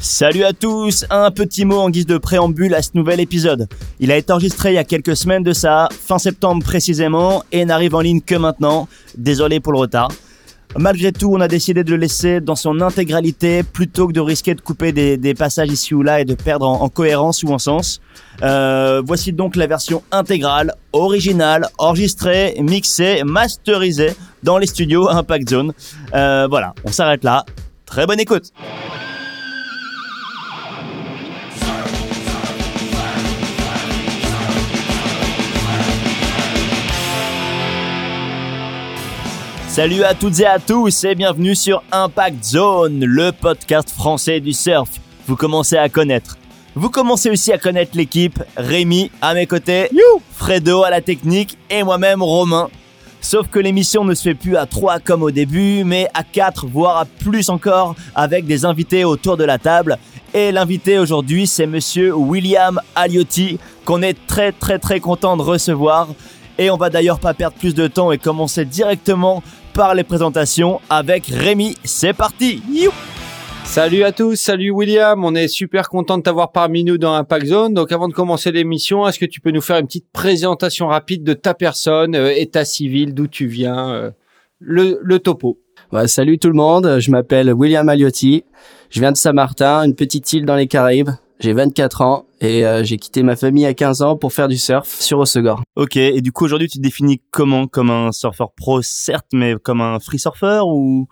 Salut à tous, un petit mot en guise de préambule à ce nouvel épisode. Il a été enregistré il y a quelques semaines de ça, fin septembre précisément, et n'arrive en ligne que maintenant. Désolé pour le retard. Malgré tout, on a décidé de le laisser dans son intégralité plutôt que de risquer de couper des, passages ici ou là et de perdre en, cohérence ou en sens. Euh, voici donc la version intégrale, originale, enregistrée, mixée, masterisée dans les studios Impact Zone. Euh, voilà, on s'arrête là. Très bonne écoute. Salut à toutes et à tous et bienvenue sur Impact Zone, le podcast français du surf. Vous commencez à connaître. Vous commencez aussi à connaître l'équipe, Rémi à mes côtés, Fredo à la technique et moi-même Romain. Sauf que l'émission ne se fait plus à 3 comme au début, mais à 4, voire à plus encore, avec des invités autour de la table. Et l'invité aujourd'hui, c'est monsieur William Aliotti, qu'on est très très très content de recevoir. Et on va d'ailleurs pas perdre plus de temps et commencer directement par les présentations avec Rémi. C'est parti Salut à tous, salut William, on est super content de t'avoir parmi nous dans Impact Zone. Donc avant de commencer l'émission, est-ce que tu peux nous faire une petite présentation rapide de ta personne, euh, état civil, d'où tu viens, euh, le, le, topo? Salut tout le monde, je m'appelle William Aliotti, je viens de Saint-Martin, une petite île dans les Caraïbes. J'ai 24 ans et euh, j'ai quitté ma famille à 15 ans pour faire du surf sur Osegor. Ok, et du coup aujourd'hui tu te définis comment? Comme un surfeur pro certes, mais comme un free surfer ou?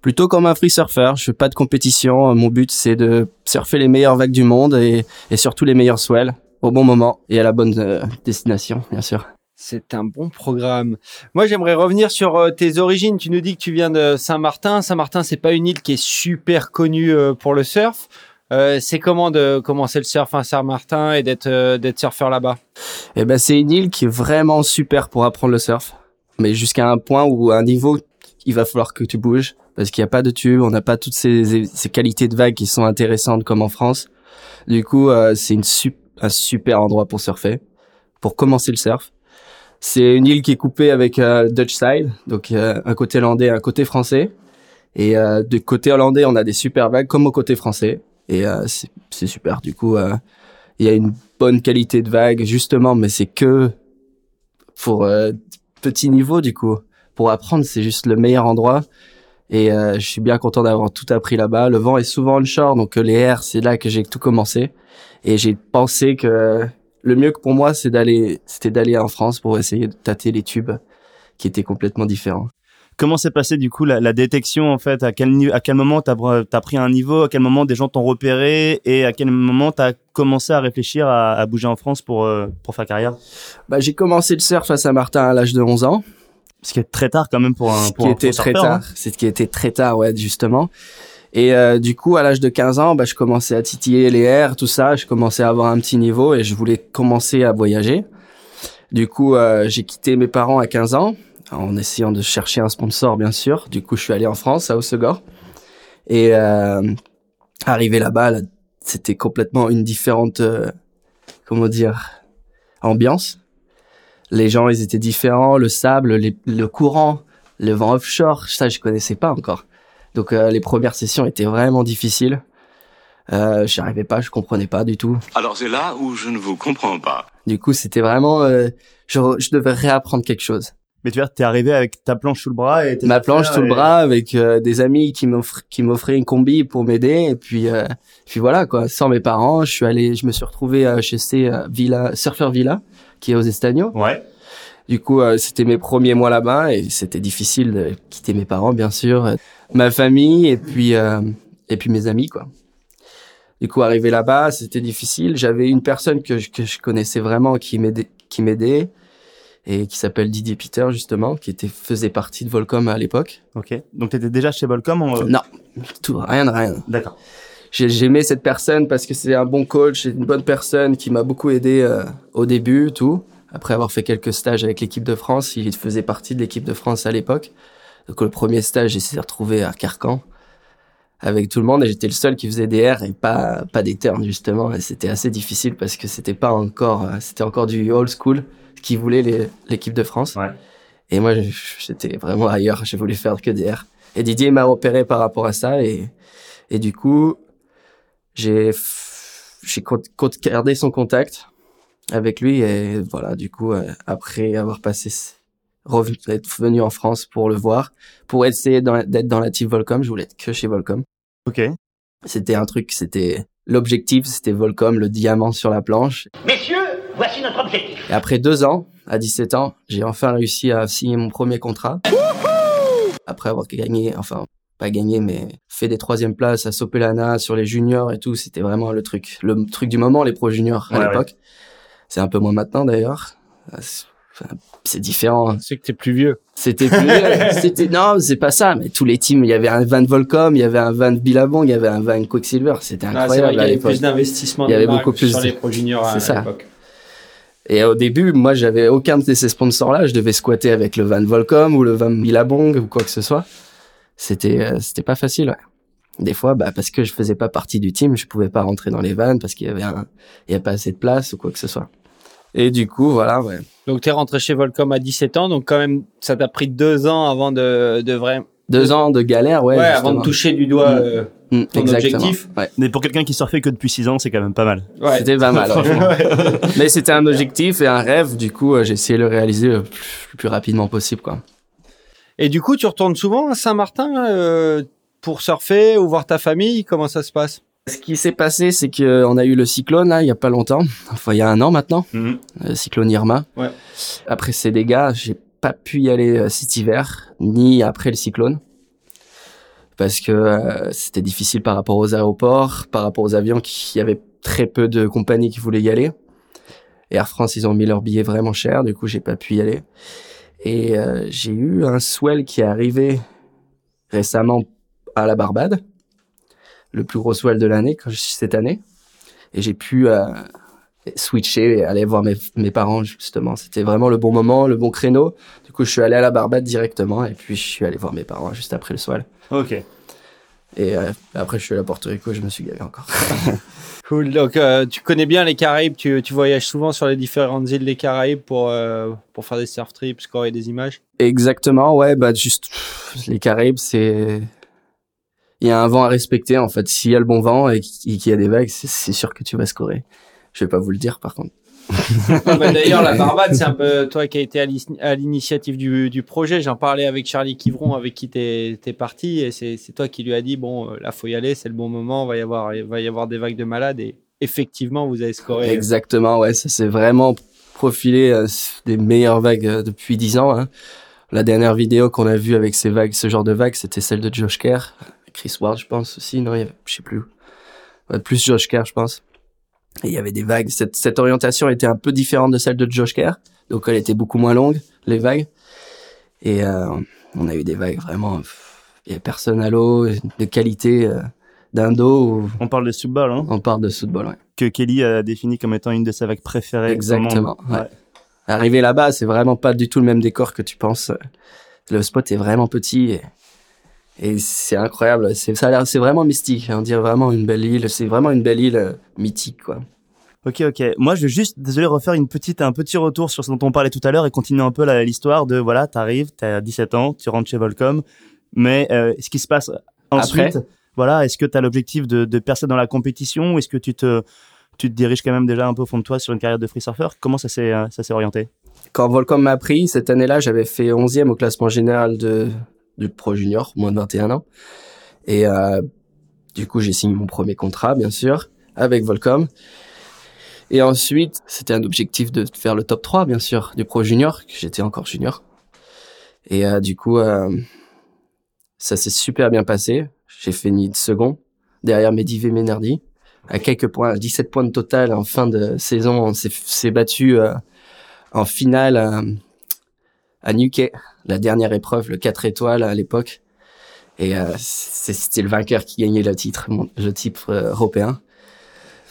Plutôt comme un free surfer, je fais pas de compétition, mon but c'est de surfer les meilleures vagues du monde et, et surtout les meilleurs swells au bon moment et à la bonne euh, destination bien sûr. C'est un bon programme. Moi, j'aimerais revenir sur euh, tes origines. Tu nous dis que tu viens de Saint-Martin. Saint-Martin, c'est pas une île qui est super connue pour le surf. Euh, c'est comment de commencer le surf à Saint-Martin et d'être euh, d'être surfeur là-bas? Eh ben c'est une île qui est vraiment super pour apprendre le surf, mais jusqu'à un point où un niveau il va falloir que tu bouges parce qu'il n'y a pas de tube, on n'a pas toutes ces, ces qualités de vagues qui sont intéressantes comme en France. Du coup, euh, c'est une un super endroit pour surfer, pour commencer le surf. C'est une île qui est coupée avec Dutch side, donc un côté hollandais, un côté français. Et du côté hollandais, on a des super vagues comme au côté français. Et euh, c'est super. Du coup, euh, il y a une bonne qualité de vague, justement, mais c'est que pour euh, petit niveau, du coup. Pour apprendre, c'est juste le meilleur endroit. Et je suis bien content d'avoir tout appris là-bas. Le vent est souvent onshore, donc les airs, c'est là que j'ai tout commencé. Et j'ai pensé que le mieux pour moi, c'était d'aller en France pour essayer de tâter les tubes qui étaient complètement différents. Comment s'est passé du coup la, détection en fait? À quel, à quel moment tu as, pris un niveau? À quel moment des gens t'ont repéré? Et à quel moment tu as commencé à réfléchir à, bouger en France pour, euh, pour faire carrière? Bah, J'ai commencé le surf à Saint-Martin à l'âge de 11 ans. Ce qui est très tard quand même pour un, pour ce qui était très tard. Hein. C'est ce qui était très tard, ouais, justement. Et euh, du coup, à l'âge de 15 ans, bah, je commençais à titiller les airs, tout ça. Je commençais à avoir un petit niveau et je voulais commencer à voyager. Du coup, euh, j'ai quitté mes parents à 15 ans en essayant de chercher un sponsor, bien sûr. Du coup, je suis allé en France, à Osegor. Et euh, arrivé là-bas, c'était complètement une différente, euh, comment dire, ambiance. Les gens, ils étaient différents, le sable, le courant, le vent offshore, ça, je connaissais pas encore. Donc, euh, les premières sessions étaient vraiment difficiles. Euh, j'arrivais pas, je comprenais pas du tout. Alors c'est là où je ne vous comprends pas. Du coup, c'était vraiment, euh, je, je devais réapprendre quelque chose. Mais tu vois, t'es arrivé avec ta planche sous le bras et ma planche sous le bras avec euh, des amis qui m'offraient qui m'offraient une combi pour m'aider et puis euh, puis voilà quoi. Sans mes parents, je suis allé, je me suis retrouvé euh, chez ces Villa Surfer Villa qui est aux Estagnos. Ouais. Du coup, c'était mes premiers mois là-bas et c'était difficile de quitter mes parents bien sûr, ma famille et puis et puis mes amis quoi. Du coup, arrivé là-bas, c'était difficile. J'avais une personne que je, que je connaissais vraiment qui m'aidait qui m'aidait et qui s'appelle Didier Peter justement, qui était faisait partie de Volcom à l'époque. Ok. Donc tu étais déjà chez Volcom euh? Non, tout rien de rien. D'accord. J'aimais cette personne parce que c'est un bon coach, une bonne personne qui m'a beaucoup aidé euh, au début, tout. Après avoir fait quelques stages avec l'équipe de France, il faisait partie de l'équipe de France à l'époque. Donc le premier stage, j'ai retrouvé à Carcan avec tout le monde et j'étais le seul qui faisait des R et pas pas des turns justement et c'était assez difficile parce que c'était pas encore euh, c'était encore du old school qui voulait l'équipe de France. Et moi, j'étais vraiment ailleurs. J'ai voulu faire que des R. Et Didier m'a repéré par rapport à ça. Et, et du coup, j'ai gardé son contact avec lui et voilà du coup euh, après avoir passé être venu en France pour le voir pour essayer d'être dans la team Volcom je voulais être que chez Volcom Ok. c'était un truc c'était l'objectif c'était Volcom le diamant sur la planche Messieurs, voici notre objectif. et après deux ans à 17 ans j'ai enfin réussi à signer mon premier contrat après avoir gagné enfin pas gagné mais fait des troisième places à Sopelana sur les juniors et tout c'était vraiment le truc le truc du moment les pros juniors à Ouais, l'époque c'est un peu moins maintenant d'ailleurs c'est- enfin, c'est différent C'est que t'es plus vieux. c'était plus c'était non c'est pas ça mais tous les teams il y avait un van Volcom il y avait un van Billabong il y avait un van Quicksilver c'était Ah, c'est vrai incroyable qu'il y à avait l'époque plus d'investissement Il y avait beaucoup plus sur les pro juniors à, C'est ça. à l'époque. Et au début, moi, j'avais aucun de ces sponsors-là. Je devais squatter avec le Van Volcom ou le Van Billabong ou quoi que ce soit. C'était, euh, c'était pas facile. Ouais. Des fois, bah, parce que je faisais pas partie du team, je pouvais pas rentrer dans les vannes parce qu'il y avait un, il y a pas assez de place ou quoi que ce soit. Et du coup, voilà, ouais. Donc t'es rentré chez Volcom à 17 ans, donc quand même ça t'a pris deux ans avant de, de vrai, Deux ans de galère, ouais. ouais, avant de toucher du doigt. Mm. euh, Mm, ton exactement. objectif. Ouais. Mais pour quelqu'un qui surfait que depuis 6 ans, c'est quand même pas mal. ouais. C'était pas mal. ouais. Mais c'était un objectif et un rêve. Du coup, euh, j'ai essayé de le réaliser le plus, le plus rapidement possible, quoi. Et du coup, tu retournes souvent à Saint-Martin euh, pour surfer ou voir ta famille? Comment ça se passe? Ce qui s'est passé, c'est qu'on a eu le cyclone, là, il y a pas longtemps. Enfin, il y a un an maintenant. Le cyclone Irma. Ouais. Après ces dégâts, j'ai pas pu y aller euh, cet hiver, ni après le cyclone. Parce que euh, c'était difficile par rapport aux aéroports, par rapport aux avions, qui- y avait très peu de compagnies qui voulaient y aller. Air France, ils ont mis leurs billets vraiment chers, du coup, j'ai pas pu y aller. Et euh, j'ai eu un swell qui est arrivé récemment à la Barbade, le plus gros swell de l'année, cette année. Et j'ai pu euh, switcher et aller voir mes parents justement. C'était vraiment le bon moment, le bon créneau. Coup, je suis allé à la Barbade directement et puis je suis allé voir mes parents juste après le soir. Ok. Et euh, après, je suis allé à Porto Rico, je me suis gavé encore. Cool. Donc euh, tu connais bien les Caraïbes. Tu, tu voyages souvent sur les différentes îles des Caraïbes pour euh, pour faire des surf trips, scorer des images. Exactement, ouais, bah juste pff, les Caraïbes, c'est il y a un vent à respecter en fait. S'il y a le bon vent et qu'il y a des vagues, c'est sûr que tu vas scorer. Je vais pas vous le dire par contre. Bah, D'ailleurs, la Barbade, c'est un peu toi qui a été à l'initiative du, du projet. J'en parlais avec Charlie Kivron, avec qui t'es es parti, et c'est toi qui lui a dit bon, euh, là faut y aller, c'est le bon moment, va y avoir il va y avoir des vagues de malades, et effectivement vous avez scoré. Exactement, ouais, ça s'est vraiment profilé euh, des meilleures vagues euh, depuis dix ans. Hein. La dernière vidéo qu'on a vue avec ces vagues, ce genre de vagues, c'était celle de Josh Kerr, Chris Ward, je pense aussi. Non, il y avait, je sais plus. Ouais, plus Josh Kerr, je pense. Et il y avait des vagues. Cette, cette orientation était un peu différente de celle de Josh Kerr, donc elle était beaucoup moins longue, les vagues. Et euh, on a eu des vagues vraiment. Il y avait personne à l'eau, de qualité euh, d'un dos. où On parle de subball, hein, On part de football, ouais. que Kelly a défini comme étant une de ses vagues préférées. Exactement. monde. ouais. Arriver là-bas, c'est vraiment pas du tout le même décor que tu penses. Le spot est vraiment petit et, et c'est incroyable. C'est ça a l'air, c'est vraiment mystique. hein. On dirait vraiment une belle île. C'est vraiment une belle île euh, mythique, quoi. Ok, ok. Moi, je vais juste, désolé, refaire une petite, un petit retour sur ce dont on parlait tout à l'heure et continuer un peu l'histoire de, voilà, t'arrives, t'as 17 ans, tu rentres chez Volcom, mais euh, ce qui se passe ensuite, Après? voilà, est-ce que t'as l'objectif de, de percer dans la compétition ou est-ce que tu te, tu te diriges quand même déjà un peu au fond de toi sur une carrière de free surfer? Comment ça s'est, euh, ça s'est orienté? Quand Volcom m'a pris, cette année-là, j'avais fait 11e au classement général de, du Pro Junior, moins de 21 ans. Et euh, du coup, j'ai signé mon premier contrat, bien sûr, avec Volcom. Et ensuite, c'était un objectif de faire le top 3, bien sûr, du Pro Junior, que j'étais encore junior. Et euh, du coup, euh, ça s'est super bien passé. J'ai fini second, derrière Mehdi V. Menardi, à quelques points, 17 points de total en fin de saison. On s'est- battu... en finale à, Newquay, la dernière épreuve, le 4 étoiles à l'époque. Et euh, c'était le vainqueur qui gagnait le titre, mon- le titre euh, européen.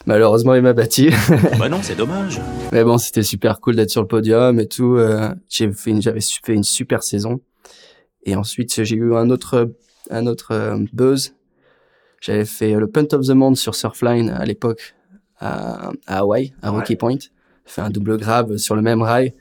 Malheureusement, il m'a battu. Bah non, c'est dommage. Mais bon, c'était super cool d'être sur le podium et tout. euh, j'ai fait une, j'avais fait une super saison. Et ensuite, j'ai eu un autre, un autre euh, buzz. J'avais fait le Punt of the Monde sur Surfline à l'époque à, à Hawaï, à Rocky Point. J'ai fait un double grab sur le même rail.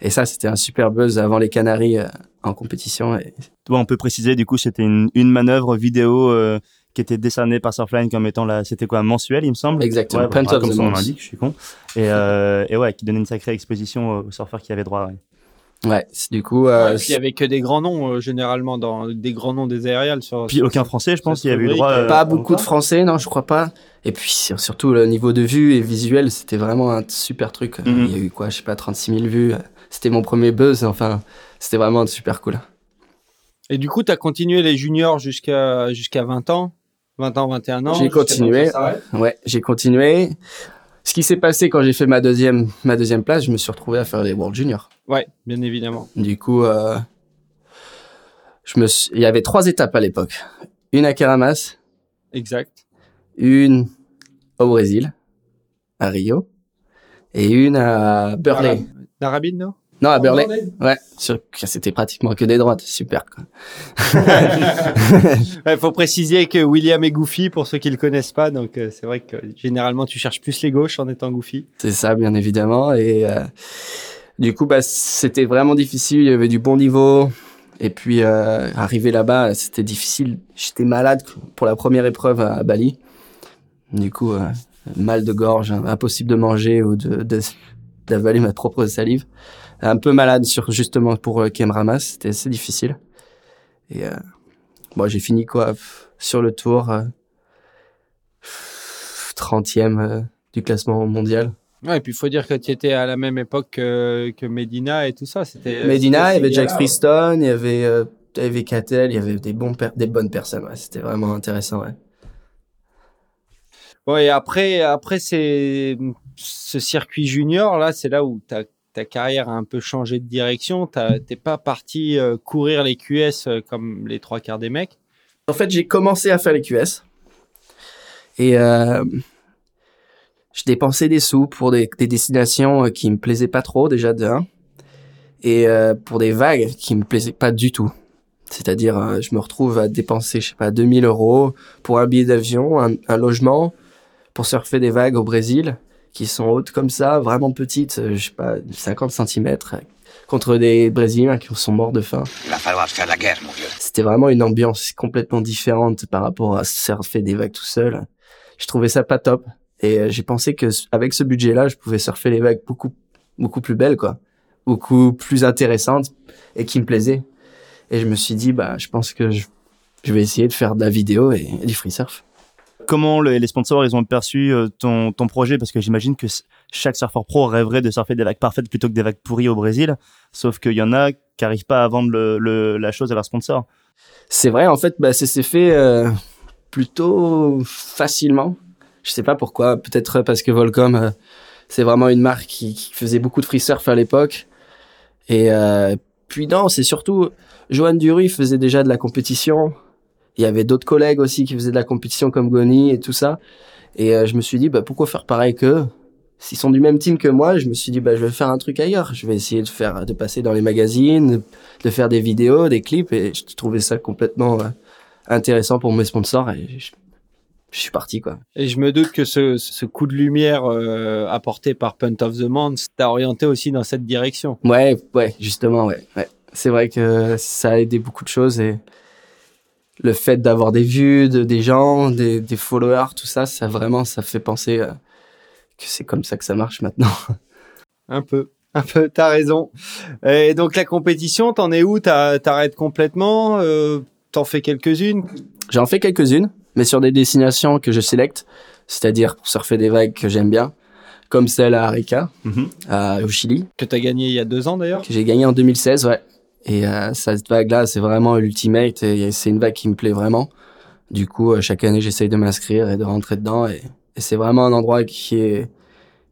Et ça, c'était un super buzz avant les Canaries euh, en compétition. Et Toi, on peut préciser, du coup, c'était une, une manœuvre vidéo euh, qui était décerné par Surfline comme étant la, c'était quoi, mensuel, il me semble? Exactement. Ouais, Punt bah, of comme the son l'indique, je suis con. Et, euh, et ouais, qui donnait une sacrée exposition aux surfeurs qui avaient droit. ouais. Du coup. euh, Ouais, puis il y avait que des grands noms euh, généralement dans des grands noms des aériales sur. Puis aucun français, je pense, il y avait eu droit. euh, pas beaucoup de français, non, je crois pas. Et puis sur- surtout le niveau de vue et visuel, c'était vraiment un super truc. Mhm. Il y a eu quoi, je sais pas, 36 000 vues. C'était mon premier buzz. Enfin, c'était vraiment super cool. Et du coup, tu as continué les juniors jusqu'à jusqu'à 20 ans, 20 ans, 21 ans? J'ai continué. Ouais, j'ai continué. Ce qui s'est passé quand j'ai fait ma deuxième, ma deuxième place, je me suis retrouvé à faire les World Juniors. Ouais, bien évidemment. Du coup, euh, je me suis- il y avait trois étapes à l'époque. Une à Keramas, Exact. une au Brésil, à Rio, et une à Burley. Narabine, non? Non, à Burley. Ouais, c'était pratiquement que des droites. Super. Quoi. Il faut préciser que William est goofy pour ceux qui le connaissent pas, donc euh, c'est vrai que généralement tu cherches plus les gauches en étant goofy. C'est ça, bien évidemment. Et euh, du coup, bah, c'était vraiment difficile. Il y avait du bon niveau. Et puis, euh, arriver là-bas, c'était difficile. J'étais malade pour la première épreuve à Bali. Du coup, euh, mal de gorge, hein, impossible de manger ou de de- d'avaler ma propre salive. Un peu malade sur justement pour euh, Kem Ramas, c'était assez difficile. Et euh, bon, j'ai fini quoi sur le tour euh, 30e euh, du classement mondial. Ouais, et puis il faut dire que tu étais à la même époque que, que Medina et tout ça. C'était Medina, il y avait Jack gars-là. Freestone, il y avait, euh, il y avait il y avait des, bons des bonnes personnes. Ouais. C'était vraiment intéressant. Ouais. Bon, et après, après ces, ce circuit junior, là, c'est là où ta, ta carrière a un peu changé de direction. T'es pas parti euh, courir les QS euh, comme les trois quarts des mecs. En fait, j'ai commencé à faire les QS. Et euh, je dépensais des sous pour des, des destinations qui me plaisaient pas trop, déjà de un. Et pour des vagues qui me plaisaient pas du tout. C'est-à-dire, je me retrouve à dépenser, je sais pas, 2000 euros pour un billet d'avion, un logement, pour surfer des vagues au Brésil, qui sont hautes comme ça, vraiment petites, euh, je sais pas, 50 cm, contre des Brésiliens qui sont morts de faim. Il va falloir faire la guerre, mon vieux. C'était vraiment une ambiance complètement différente par rapport à surfer des vagues tout seul. Je trouvais ça pas top. Et euh, j'ai pensé que avec ce budget-là, je pouvais surfer les vagues beaucoup, beaucoup plus belles, quoi. Beaucoup plus intéressantes et qui me plaisaient. Et je me suis dit, bah, je pense que je, je vais essayer de faire de la vidéo et, et du free surf. Comment le- les sponsors ils ont perçu euh, ton, ton projet? Parce que j'imagine que chaque surfeur pro rêverait de surfer des vagues parfaites plutôt que des vagues pourries au Brésil. Sauf qu'il y en a qui arrivent pas à vendre le, le- la chose à leur sponsor. C'est vrai, en fait, bah, ça s'est fait euh, plutôt facilement. Je sais pas pourquoi. Peut-être parce que Volcom, euh, c'est vraiment une marque qui, faisait beaucoup de free surf à l'époque. Et puis non, c'est surtout Johan Duruy faisait déjà de la compétition. Il y avait d'autres collègues aussi qui faisaient de la compétition comme Goni et tout ça. Et euh, je me suis dit, bah, pourquoi faire pareil qu'eux? S'ils sont du même team que moi, je me suis dit, bah, je vais faire un truc ailleurs. Je vais essayer de faire, de passer dans les magazines, de faire des vidéos, des clips. Et je trouvais ça complètement euh, intéressant pour mes sponsors. Et je, je suis parti, quoi. Et je me doute que ce, ce coup de lumière euh, apporté par Punt of the Month t'a orienté aussi dans cette direction. Ouais, ouais, justement, ouais. ouais. C'est vrai que ça a aidé beaucoup de choses et le fait d'avoir des vues, de, des gens, des, des followers, tout ça, ça vraiment, ça fait penser euh, que c'est comme ça que ça marche maintenant. Un peu. Un peu, t'as raison. Et donc la compétition, t'en es où? T'arrêtes complètement euh, T'en fais quelques-unes? J'en fais quelques-unes, mais sur des destinations que je sélecte, c'est-à-dire pour surfer des vagues que j'aime bien, comme celle à Arica, Mhm. à- au Chili, que t'as gagné il y a deux ans d'ailleurs? Que j'ai gagné en 2016, ouais. Et euh, cette vague-là, c'est vraiment l'ultimate et c'est une vague qui me plaît vraiment. Du coup, euh, chaque année, j'essaye de m'inscrire et de rentrer dedans et, et c'est vraiment un endroit qui est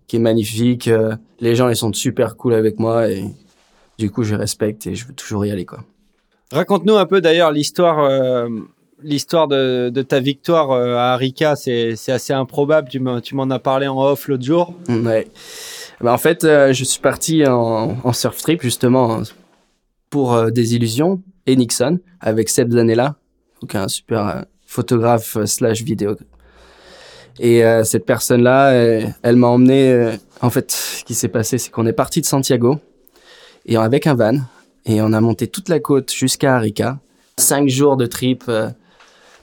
qui est magnifique. euh, les gens, ils sont super cool avec moi et du coup, je respecte et je veux toujours y aller, quoi. Raconte-nous un peu d'ailleurs l'histoire euh, l'histoire de, de ta victoire à Arica. C'est c'est assez improbable. Tu m'en tu m'en as parlé en off l'autre jour. Ouais. Bah, en fait, euh, je suis parti en, en surf trip justement hein, pour euh, des illusions et Nixon avec Seb Zanella, donc un super euh, photographe slash vidéo. Et euh, cette personne-là, elle m'a emmené. en fait, ce qui s'est passé, c'est qu'on est parti de Santiago et avec un van et on a monté toute la côte jusqu'à Arica. Cinq jours de trip,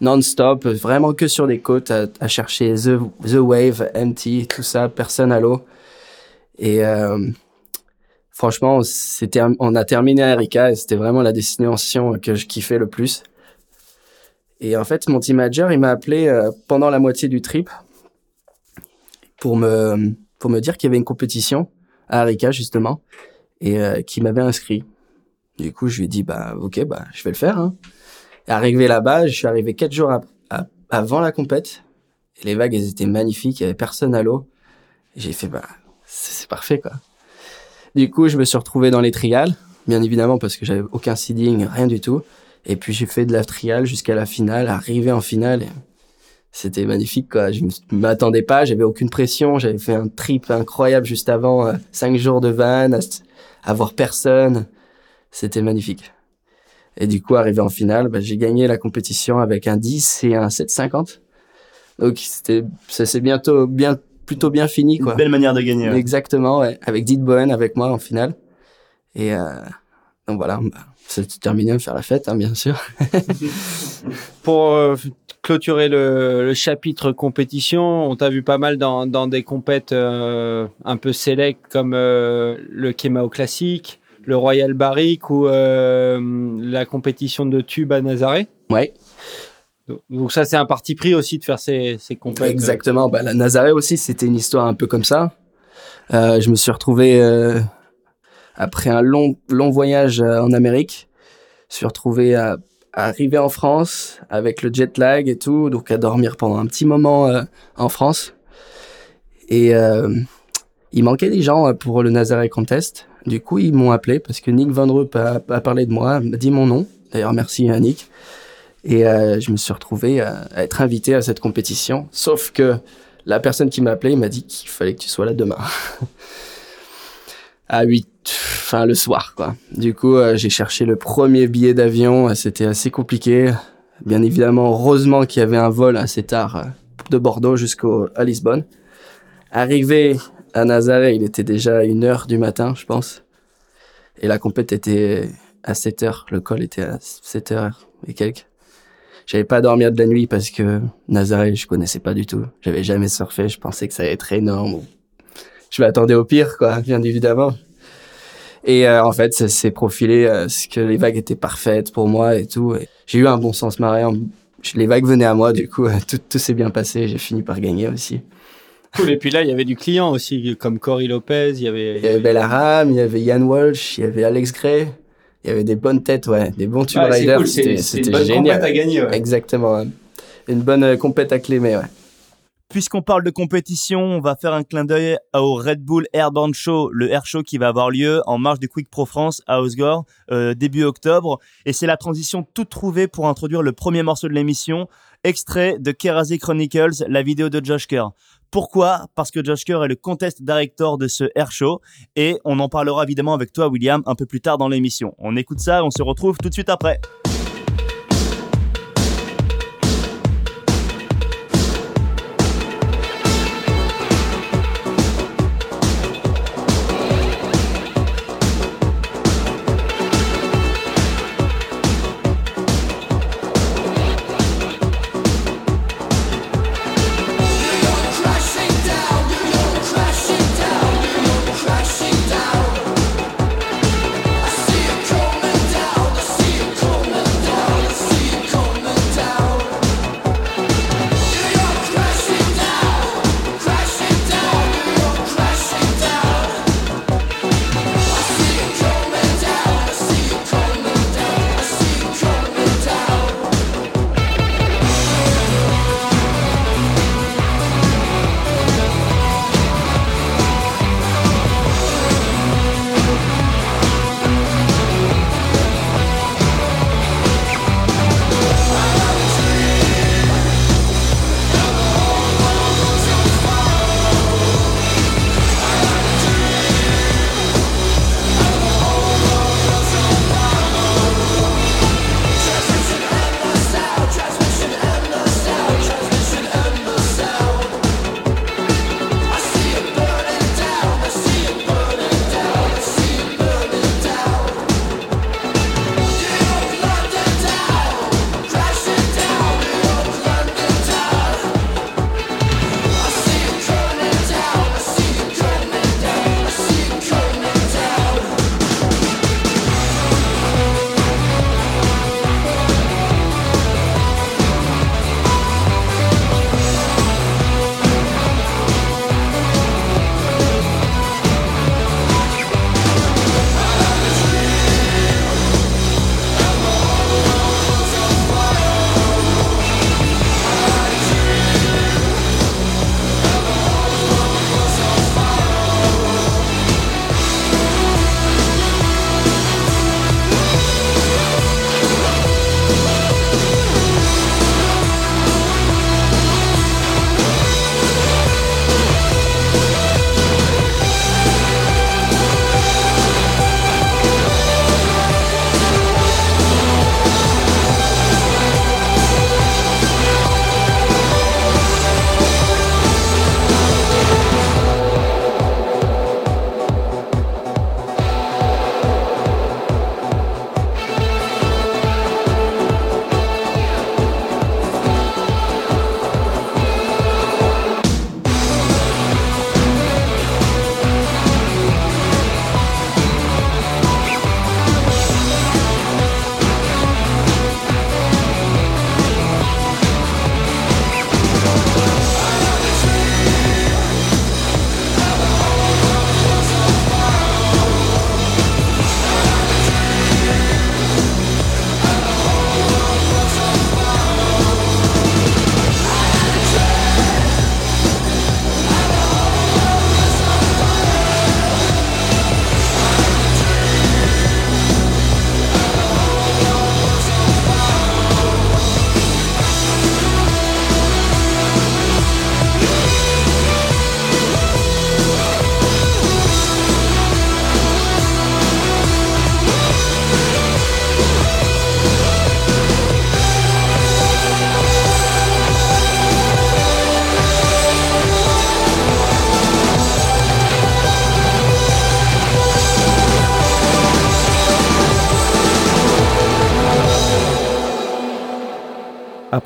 non-stop, vraiment que sur des côtes à, à chercher the, the Wave, MT, tout ça, personne à l'eau. Et franchement, on a terminé à Erika et c'était vraiment la destination que je kiffais le plus. Et en fait, mon team manager, il m'a appelé euh, pendant la moitié du trip pour me pour me dire qu'il y avait une compétition à Arica justement et euh, qui m'avait inscrit. Du coup, je lui ai dit bah ok bah je vais le faire. Hein. Et arrivé là-bas, je suis arrivé quatre jours avant la compète. Et les vagues elles étaient magnifiques, il y avait personne à l'eau. J'ai fait bah c'est parfait quoi. Du coup, je me suis retrouvé dans les trials, bien évidemment parce que j'avais aucun seeding, rien du tout. Et puis j'ai fait de la trial jusqu'à la finale, arrivé en finale. C'était magnifique quoi. Je m'attendais pas, j'avais aucune pression. J'avais fait un trip incroyable juste avant, euh, cinq jours de van, à, voir personne. C'était magnifique. Et du coup, arrivé en finale, bah, j'ai gagné la compétition avec un 10 et un 7,50. Donc c'était, ça s'est bientôt bien, plutôt bien fini quoi. Une belle manière de gagner. Exactement, ouais. Avec Dit Bohen avec moi en finale. Et euh, donc voilà, bah, c'est terminé de faire la fête, hein, bien sûr. Pour euh, clôturer le, le, chapitre compétition, on t'a vu pas mal dans, dans des compètes euh, un peu select comme euh, le Kemao classique, le Royal Barrick ou la compétition de tube à Nazaré. Ouais. Donc ça, c'est un parti pris aussi de faire ces, ces. Exactement. Bah, la Nazaré aussi, c'était une histoire un peu comme ça. je me suis retrouvé après un long, long voyage euh, en Amérique, je suis retrouvé à, arriver en France avec le jet lag et tout, donc à dormir pendant un petit moment euh, en France. Et euh, il manquait des gens pour le Nazareth Contest. Du coup, ils m'ont appelé parce que Nick Van a, parlé de moi, m'a dit mon nom. D'ailleurs, merci à Nick. Et je me suis retrouvé à, à, être invité à cette compétition. Sauf que la personne qui m'a appelé m'a dit qu'il fallait que tu sois là demain. à 8 enfin le soir quoi. Du coup, euh, j'ai cherché le premier billet d'avion, c'était assez compliqué. Bien évidemment, heureusement qu'il y avait un vol assez tard euh, de Bordeaux jusqu'à Lisbonne. Arrivé à Nazaré, il était déjà une heure du matin, je pense. Et la compète était à 7 heures, le col était à 7 heures et quelques. J'avais pas dormi de la nuit parce que Nazaré, je connaissais pas du tout. J'avais jamais surfé, je pensais que ça allait être énorme. Je m'attendais au pire, quoi, bien évidemment. Et euh, en fait, ça s'est profilé euh, ce que les vagues étaient parfaites pour moi et tout. J'ai eu un bon sens marin. Les vagues venaient à moi, du coup, tout, tout s'est bien passé. J'ai fini par gagner aussi. Cool. Et puis là, il y avait du client aussi, comme Cory Lopez. Il y avait, il y avait Bellaram, il y avait Ian Walsh, il y avait Alex Gray. Il y avait des bonnes têtes, ouais, des bons tube riders. Cool. C'était génial. à gagner, ouais. Exactement. Une bonne euh, compète à clé, mais ouais. Puisqu'on parle de compétition, on va faire un clin d'œil au Red Bull Airborne Show, le air show qui va avoir lieu en marge du Quick Pro France à Osgore euh, début octobre. Et c'est la transition toute trouvée pour introduire le premier morceau de l'émission, extrait de Kerasi Chronicles, la vidéo de Josh Kerr. Pourquoi? Parce que Josh Kerr est le contest director de ce air show et on en parlera évidemment avec toi William un peu plus tard dans l'émission. On écoute ça, on se retrouve tout de suite après.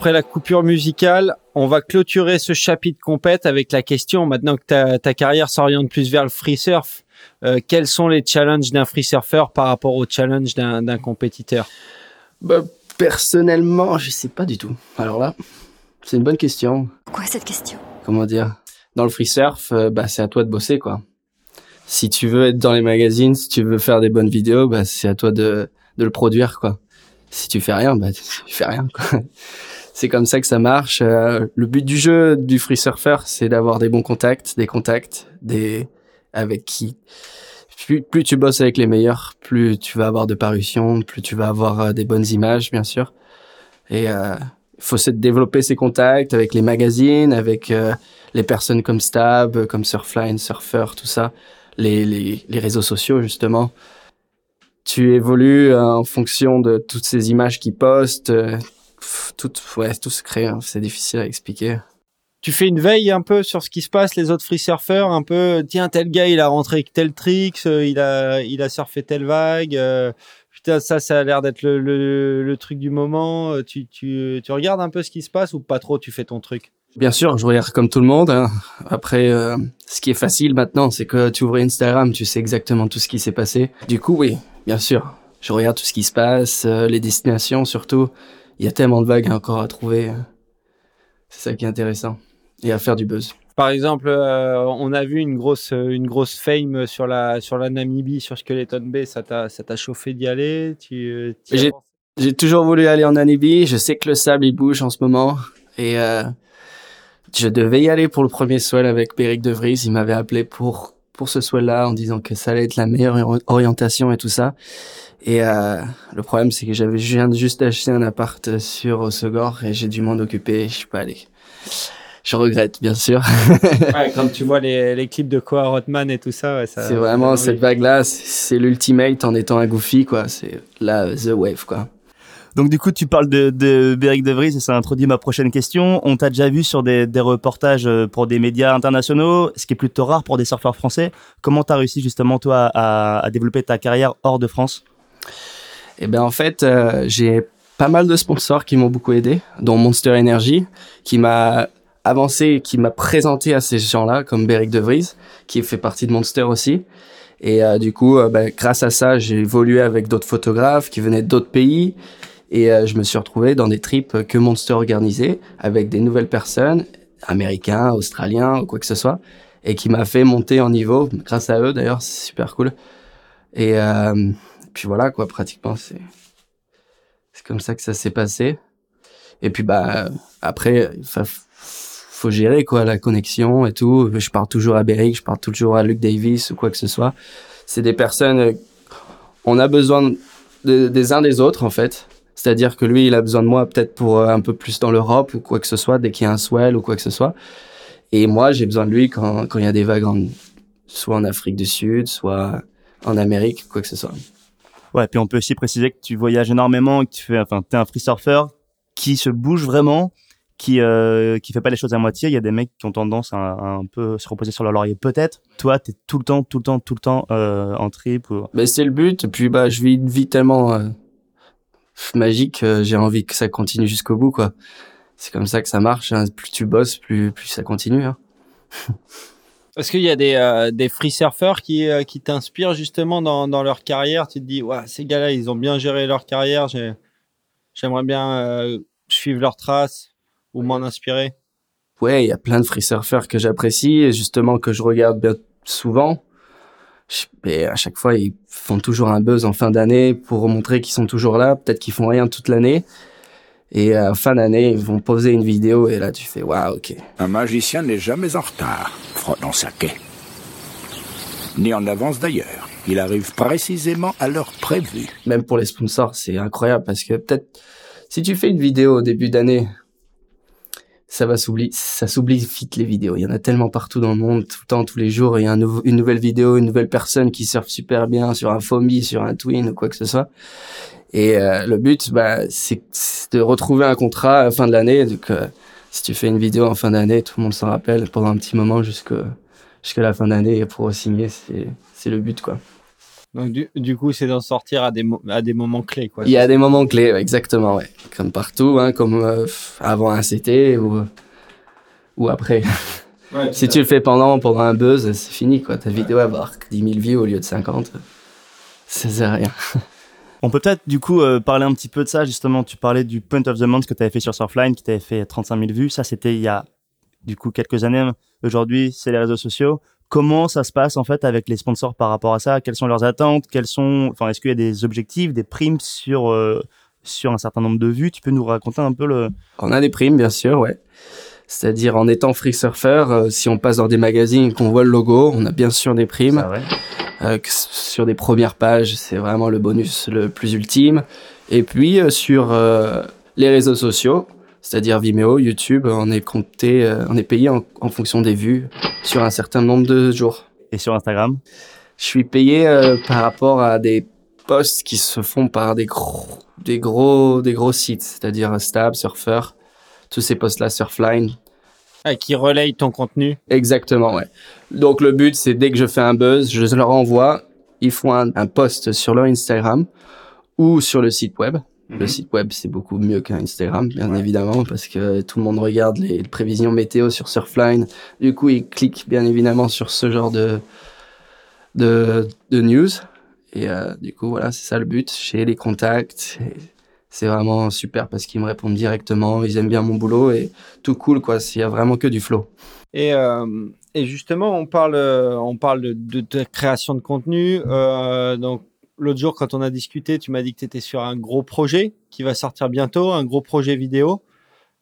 Après la coupure musicale, on va clôturer ce chapitre compète avec la question, maintenant que ta, ta carrière s'oriente plus vers le free surf, euh, quels sont les challenges d'un free surfer par rapport aux challenges d'un compétiteur? Bah, personnellement, je sais pas du tout. Alors là, c'est une bonne question. Quoi cette question? Comment dire? Dans le free surf, euh, bah, c'est à toi de bosser, quoi. Si tu veux être dans les magazines, si tu veux faire des bonnes vidéos, bah, c'est à toi de, de le produire, quoi. Si tu fais rien, bah, tu fais rien, quoi. C'est comme ça que ça marche. Euh, le but du jeu du free surfer, c'est d'avoir des bons contacts, des contacts, des avec qui plus, plus tu bosses avec les meilleurs, plus tu vas avoir de parutions, plus tu vas avoir euh, des bonnes images, bien sûr. Et euh, faut se développer ses contacts avec les magazines, avec euh, les personnes comme Stab, comme Surfline, Surfer, tout ça, les, les, les réseaux sociaux justement. Tu évolues en fonction de toutes ces images qu'ils postent. Pff, tout, ouais, tout se crée. hein. C'est difficile à expliquer. Tu fais une veille un peu sur ce qui se passe, les autres free surfers, un peu, tiens, tel gars, il a rentré avec tel tricks, euh, il a, il a surfé telle vague, euh, putain, ça, ça a l'air d'être le, le, le truc du moment, euh, tu, tu, tu regardes un peu ce qui se passe ou pas trop, tu fais ton truc? Bien sûr, je regarde comme tout le monde. hein. Après, euh, ce qui est facile maintenant, c'est que tu ouvres Instagram, tu sais exactement tout ce qui s'est passé. Du coup, oui, bien sûr, je regarde tout ce qui se passe, euh, les destinations surtout. Il y a tellement de vagues encore à trouver. C'est ça qui est intéressant. Et à faire du buzz. Par exemple, euh, on a vu une grosse, une grosse fame sur la, sur la Namibie, sur Skeleton Bay, ça t'a, ça t'a chauffé d'y aller, tu, J'ai- toujours voulu aller en Namibie. Je sais que le sable il bouge en ce moment et euh, je devais y aller pour le premier swell avec Beric De Vries. Il m'avait appelé pour pour ce swell-là en disant que ça allait être la meilleure ori- orientation et tout ça. Et euh, le problème c'est que j'avais je viens de juste acheter un appart sur Osegor et j'ai dû m'en occuper. Je suis pas allé. Je regrette bien sûr. Ouais, quand tu vois les, les clips de Koa Rotman et tout ça, ouais, ça c'est vraiment cette vague-là, c'est- c'est l'ultimate en étant un goofy quoi. C'est la the wave quoi. Donc du coup, tu parles de, de Beric De Vries et ça introduit ma prochaine question. On t'a déjà vu sur des, reportages euh, pour des médias internationaux, ce qui est plutôt rare pour des surfeurs français. Comment t'as réussi justement toi à, développer ta carrière hors de France? Eh ben en fait, euh, j'ai pas mal de sponsors qui m'ont beaucoup aidé, dont Monster Energy, qui m'a avancé, qui m'a présenté à ces gens-là, comme Beric De Vries, qui fait partie de Monster aussi. Et euh, du coup, ben, grâce à ça, j'ai évolué avec d'autres photographes qui venaient d'autres pays. Et euh, je me suis retrouvé dans des trips que Monster organisait, avec des nouvelles personnes, américains, australiens, ou quoi que ce soit, et qui m'a fait monter en niveau, grâce à eux d'ailleurs, c'est super cool. Et euh, puis voilà, quoi, pratiquement, c'est c'est comme ça que ça s'est passé. Et puis bah après, fa- faut gérer quoi la connexion et tout. Je parle toujours à Beric, je parle toujours à Luke Davis ou quoi que ce soit. C'est des personnes, on a besoin de- des uns des autres en fait. C'est-à-dire que lui, il a besoin de moi peut-être pour euh, un peu plus dans l'Europe ou quoi que ce soit, dès qu'il y a un swell ou quoi que ce soit. Et moi, j'ai besoin de lui quand quand il y a des vagues en, soit en Afrique du Sud, soit en Amérique, quoi que ce soit. Ouais, puis on peut aussi préciser que tu voyages énormément, que tu fais, enfin, t'es un free surfer qui se bouge vraiment, qui euh, qui fait pas les choses à moitié. Il y a des mecs qui ont tendance à, à un peu se reposer sur leur laurier. Peut-être. Toi, t'es tout le temps, tout le temps, tout le temps euh, en trip. Ou... Ben, c'est le but. Et puis, bah, je vis une vie tellement euh, magique, euh, j'ai envie que ça continue jusqu'au bout, quoi. C'est comme ça que ça marche. hein. Plus tu bosses, plus, plus ça continue. Hein. Est-ce qu'il y a des, euh, des free surfers qui, euh, qui t'inspirent justement dans, dans leur carrière? Tu te dis, ouais, ces gars-là, ils ont bien géré leur carrière, j'ai- j'aimerais bien euh, suivre leurs traces ou m'en inspirer? Ouais, il y a plein de free surfers que j'apprécie et justement que je regarde bien souvent. Mais à chaque fois, ils font toujours un buzz en fin d'année pour montrer qu'ils sont toujours là. Peut-être qu'ils font rien toute l'année. Et à fin d'année, ils vont poser une vidéo et là, tu fais, waouh, ok. Un magicien n'est jamais en retard, frottant sa quai. Ni en avance d'ailleurs. Il arrive précisément à l'heure prévue. même pour les sponsors, c'est incroyable parce que peut-être si tu fais une vidéo au début d'année, ça va s'oublier, ça s'oublie vite les vidéos. Il y en a tellement partout dans le monde, tout le temps, tous les jours. Il y a une nouvelle vidéo, une nouvelle personne qui surfe super bien sur un foamy, sur un twin ou quoi que ce soit. Et euh, le but, bah, c'est de retrouver un contrat à la fin de l'année. Donc, euh, si tu fais une vidéo en fin d'année, tout le monde s'en rappelle pendant un petit moment jusqu'à jusqu'à la fin d'année pour signer. C'est le but, quoi. Donc du, du coup, c'est d'en sortir à des, à des moments clés, quoi. Il y a des moments clés, exactement, ouais. Comme partout, hein, comme euh, avant un CT ou, ou après. Ouais, Si tu le fais pendant, pendant un buzz, c'est fini, quoi. Ta vidéo va avoir 10 000 vues au lieu de 50. Ça sert à rien. On peut peut-être du coup euh, parler un petit peu de ça justement. Tu parlais du Point of the Month que tu avais fait sur Surfline, qui t'avait fait 35 000 vues. Ça, c'était il y a du coup quelques années. Aujourd'hui, c'est les réseaux sociaux. Comment ça se passe en fait avec les sponsors par rapport à ça? Quelles sont leurs attentes? Quels sont, enfin, est-ce qu'il y a des objectifs, des primes sur euh, sur un certain nombre de vues? Tu peux nous raconter un peu le On a des primes, bien sûr, ouais. C'est-à-dire, en étant free surfer, euh, si on passe dans des magazines et qu'on voit le logo, on a bien sûr des primes. Euh, sur des premières pages, c'est vraiment le bonus le plus ultime. Et puis euh, sur les réseaux sociaux, c'est-à-dire Vimeo, YouTube, on est compté, euh, on est payé en, en fonction des vues sur un certain nombre de jours. Et sur Instagram? Je suis payé euh, par rapport à des posts qui se font par des gros, des gros, des gros sites, c'est-à-dire Stab, Surfer, tous ces posts-là, Surfline, Ah, qui relaye ton contenu. Exactement, ouais. Donc le but, c'est dès que je fais un buzz, je leur envoie, ils font un, un post sur leur Instagram ou sur le site web. Le site web, c'est beaucoup mieux qu'un Instagram, bien évidemment, parce que tout le monde regarde les prévisions météo sur Surfline. Du coup, ils cliquent bien évidemment sur ce genre de de, de news. Et euh, du coup, voilà, c'est ça le but. J'ai les contacts. C'est vraiment super parce qu'ils me répondent directement. Ils aiment bien mon boulot et tout cool, quoi. S'il y a vraiment que du flow. Et, euh, et justement, on parle, on parle de, de, de création de contenu. Euh, donc, l'autre jour, quand on a discuté, tu m'as dit que tu étais sur un gros projet qui va sortir bientôt, un gros projet vidéo.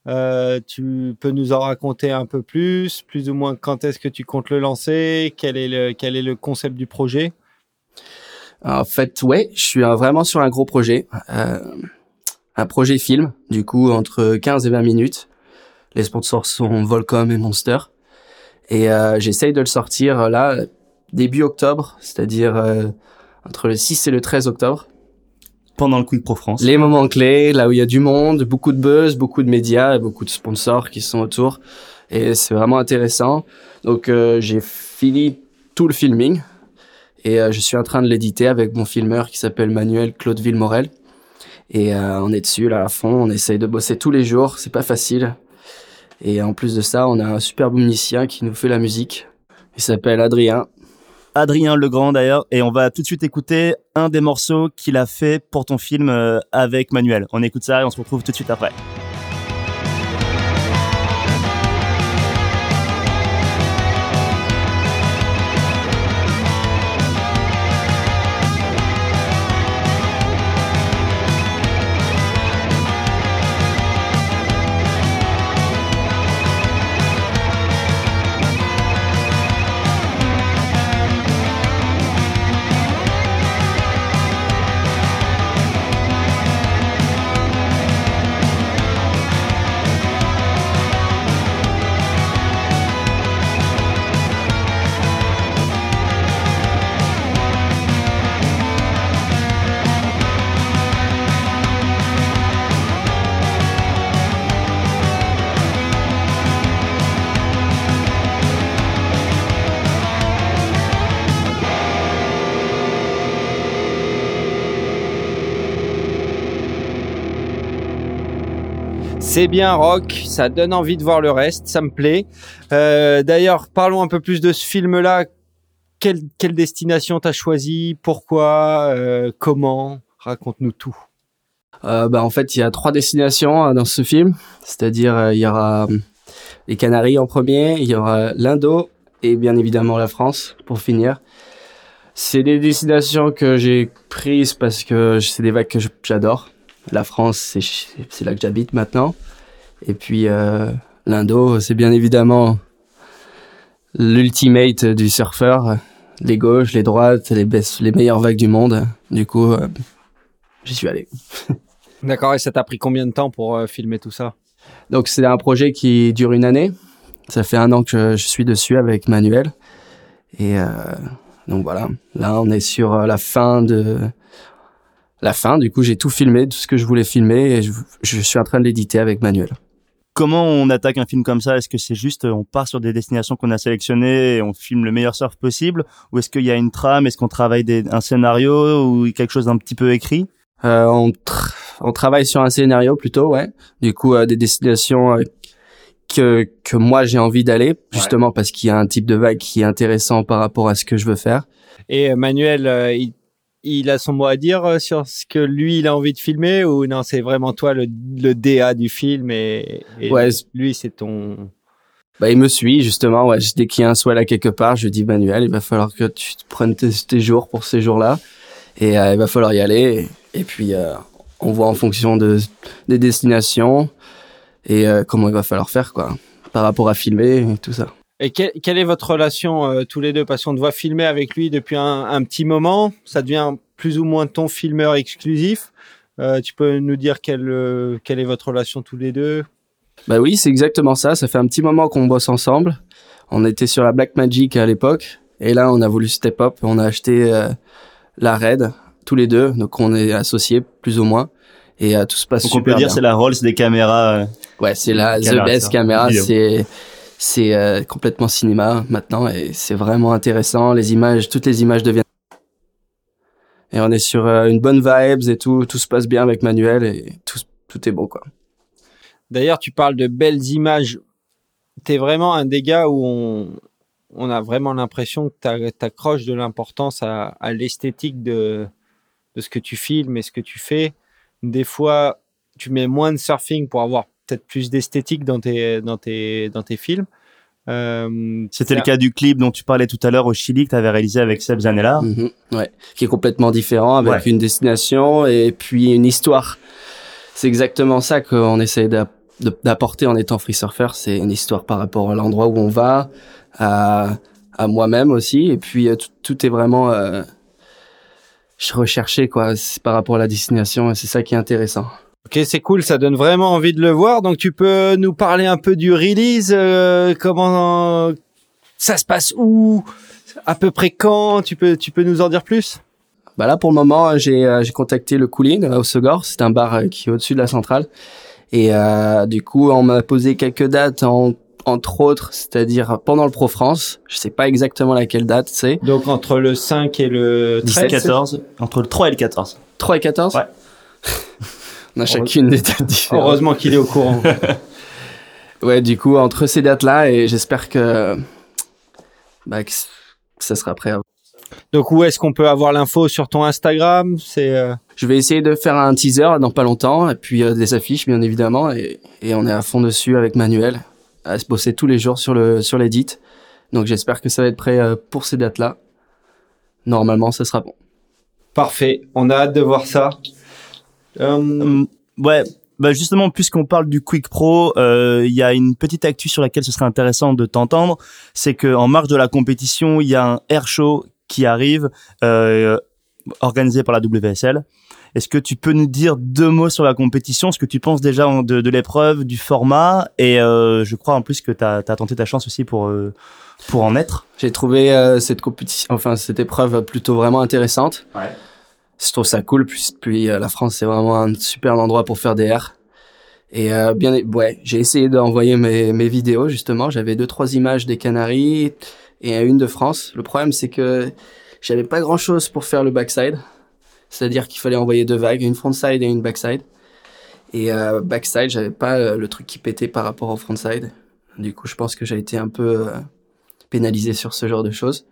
Euh, tu peux nous en raconter un peu plus, plus ou moins quand est-ce que tu comptes le lancer, quel est le, quel est le concept du projet? En fait, ouais, je suis euh, vraiment sur un gros projet, euh, un projet film, du coup entre 15 et 20 minutes. Les sponsors sont Volcom et Monster, et j'essaye de le sortir là début octobre, c'est-à-dire entre le 6 et le 13 octobre. pendant le Quick Pro France. Les moments clés, là où il y a du monde, beaucoup de buzz, beaucoup de médias, et beaucoup de sponsors qui sont autour, et c'est vraiment intéressant. Donc euh, j'ai fini tout le filming et euh, je suis en train de l'éditer avec mon filmeur qui s'appelle Manuel Claude Villemorel. Et euh, on est dessus là à fond, on essaye de bosser tous les jours, c'est pas facile. Et en plus de ça, on a un superbe musicien qui nous fait la musique. Il s'appelle Adrien. Adrien Legrand d'ailleurs, et on va tout de suite écouter un des morceaux qu'il a fait pour ton film euh, avec Manuel. On écoute ça et on se retrouve tout de suite après. C'est bien rock, ça donne envie de voir le reste, ça me plaît. Euh, D'ailleurs, parlons un peu plus de ce film-là. Quelle, quelle destination t'as choisi? Pourquoi? Euh, Comment? Raconte-nous tout. Euh, bah, en fait, il y a trois destinations euh, dans ce film. C'est-à-dire, euh, il y aura euh, les Canaries en premier, il y aura l'Indo et bien évidemment la France pour finir. C'est des destinations que j'ai prises parce que c'est des vagues que j'adore. La France, c'est là que j'habite maintenant. Et puis euh, l'Indo, c'est bien évidemment l'ultimate du surfeur. Les gauches, les droites, les, les meilleures vagues du monde. Du coup, euh, j'y suis allé. D'accord, et ça t'a pris combien de temps pour euh, filmer tout ça? Donc c'est un projet qui dure une année. Ça fait un an que je, suis dessus avec Manuel. Et euh, donc voilà, là on est sur la fin de la fin. Du coup j'ai tout filmé, tout ce que je voulais filmer, et je, je suis en train de l'éditer avec Manuel. Comment on attaque un film comme ça? Est-ce que c'est juste on part sur des destinations qu'on a sélectionnées et on filme le meilleur surf possible? Ou est-ce qu'il y a une trame? Est-ce qu'on travaille des, un scénario ou quelque chose d'un petit peu écrit? Euh, on, tr- on travaille sur un scénario plutôt, ouais. Du coup, euh, des destinations euh, que que moi j'ai envie d'aller, justement parce qu'il y a un type de vague qui est intéressant par rapport à ce que je veux faire. Et euh, Manuel, euh, il, il a son mot à dire euh, sur ce que lui, il a envie de filmer ou non, c'est vraiment toi le, le DA du film et, et Ouais, lui, c'est ton... Bah, il me suit justement. Ouais, dès qu'il y a un swell à quelque part, je dis Manuel, il va falloir que tu te prennes tes, tes jours pour ces jours-là, et euh, il va falloir y aller. Et, et puis euh, on voit en fonction de des destinations et euh, comment il va falloir faire quoi, par rapport à filmer et tout ça. Et quelle, quelle est votre relation euh, tous les deux? Parce qu'on te voit filmer avec lui depuis un, un petit moment. Ça devient plus ou moins ton filmeur exclusif. Euh, tu peux nous dire quelle, euh, quelle est votre relation tous les deux? Bah oui, c'est exactement ça. Ça fait un petit moment qu'on bosse ensemble. On était sur la Black Magic à l'époque, et là on a voulu step up. On a acheté euh, la Red tous les deux, donc on est associés plus ou moins, et euh, tout se passe Donc on super peut dire bien. c'est la Rolls des caméras. euh, Ouais, c'est la the best ça. caméra. C'est c'est euh, complètement cinéma maintenant et c'est vraiment intéressant. Les images, toutes les images deviennent et on est sur euh, une bonne vibes et tout. Tout se passe bien avec Manuel et tout tout est beau quoi. D'ailleurs, tu parles de belles images. T'es vraiment un des gars où on, a vraiment l'impression que t'a- t'accroches de l'importance à, à l'esthétique de, de ce que tu filmes et ce que tu fais. Des fois, tu mets moins de surfing pour avoir peut-être plus d'esthétique dans tes, dans tes, dans tes films. Euh, C'était le cas du clip dont tu parlais tout à l'heure au Chili que tu avais réalisé avec Seb Zanella. Mhm, ouais, qui est complètement différent avec Ouais. une destination et puis une histoire. C'est exactement ça qu'on de- d'apporter en étant free surfer. C'est une histoire par rapport à l'endroit où on va, à, à moi-même aussi. Et puis euh, tout, tout est vraiment euh, recherché quoi, c'est par rapport à la destination. Et c'est ça qui est intéressant. Ok, c'est cool, ça donne vraiment envie de le voir. Donc tu peux nous parler un peu du release, euh, comment ça se passe où, à peu près quand, tu peux, tu peux nous en dire plus? Bah là, pour le moment, j'ai euh, j'ai contacté le Cooling au Segor. C'est un bar euh, qui est au-dessus de la centrale. Et euh, du coup, on m'a posé quelques dates, en, entre autres, c'est-à-dire pendant le Pro France. Je sais pas exactement laquelle date c'est. Donc entre le 5 et le 13 14, entre le 3 et le 14. 3 et 14 Ouais. On a chacune des dates différentes. Heureusement qu'il est au courant. Ouais, du coup, entre ces dates-là, et j'espère que, bah, que ça sera prêt. Donc où est-ce qu'on peut avoir l'info sur ton Instagram? C'est euh, Je vais essayer de faire un teaser dans pas longtemps, et puis euh, des affiches, bien évidemment, et, et on est à fond dessus avec Manuel, à se bosser tous les jours sur le sur l'édit. Donc j'espère que ça va être prêt euh, pour ces dates-là. Normalement, ça sera bon. parfait. On a hâte de voir ça. Euh, ouais, bah justement, puisqu'on parle du Quick Pro, euh, il y a une petite actu sur laquelle ce serait intéressant de t'entendre. C'est que en marge de la compétition, il y a un air show qui arrive, euh, organisé par la WSL. Est-ce que tu peux nous dire deux mots sur la compétition, ce que tu penses déjà de l'épreuve, du format, et euh, je crois en plus que tu as, tenté ta chance aussi pour euh, pour en être. J'ai trouvé euh, cette compétition, enfin cette épreuve plutôt vraiment intéressante. Ouais. Je trouve ça cool. Puis, puis euh, la France, c'est vraiment un super endroit pour faire des airs. Et euh, bien, ouais, j'ai essayé d'envoyer mes, mes vidéos justement. J'avais deux trois images des Canaries et une de France. Le problème, c'est que j'avais pas grand chose pour faire le backside. C'est-à-dire qu'il fallait envoyer deux vagues, une frontside et une backside. Et euh, backside, j'avais pas euh, le truc qui pétait par rapport au frontside. Du coup, je pense que j'ai été un peu euh, pénalisé sur ce genre de choses.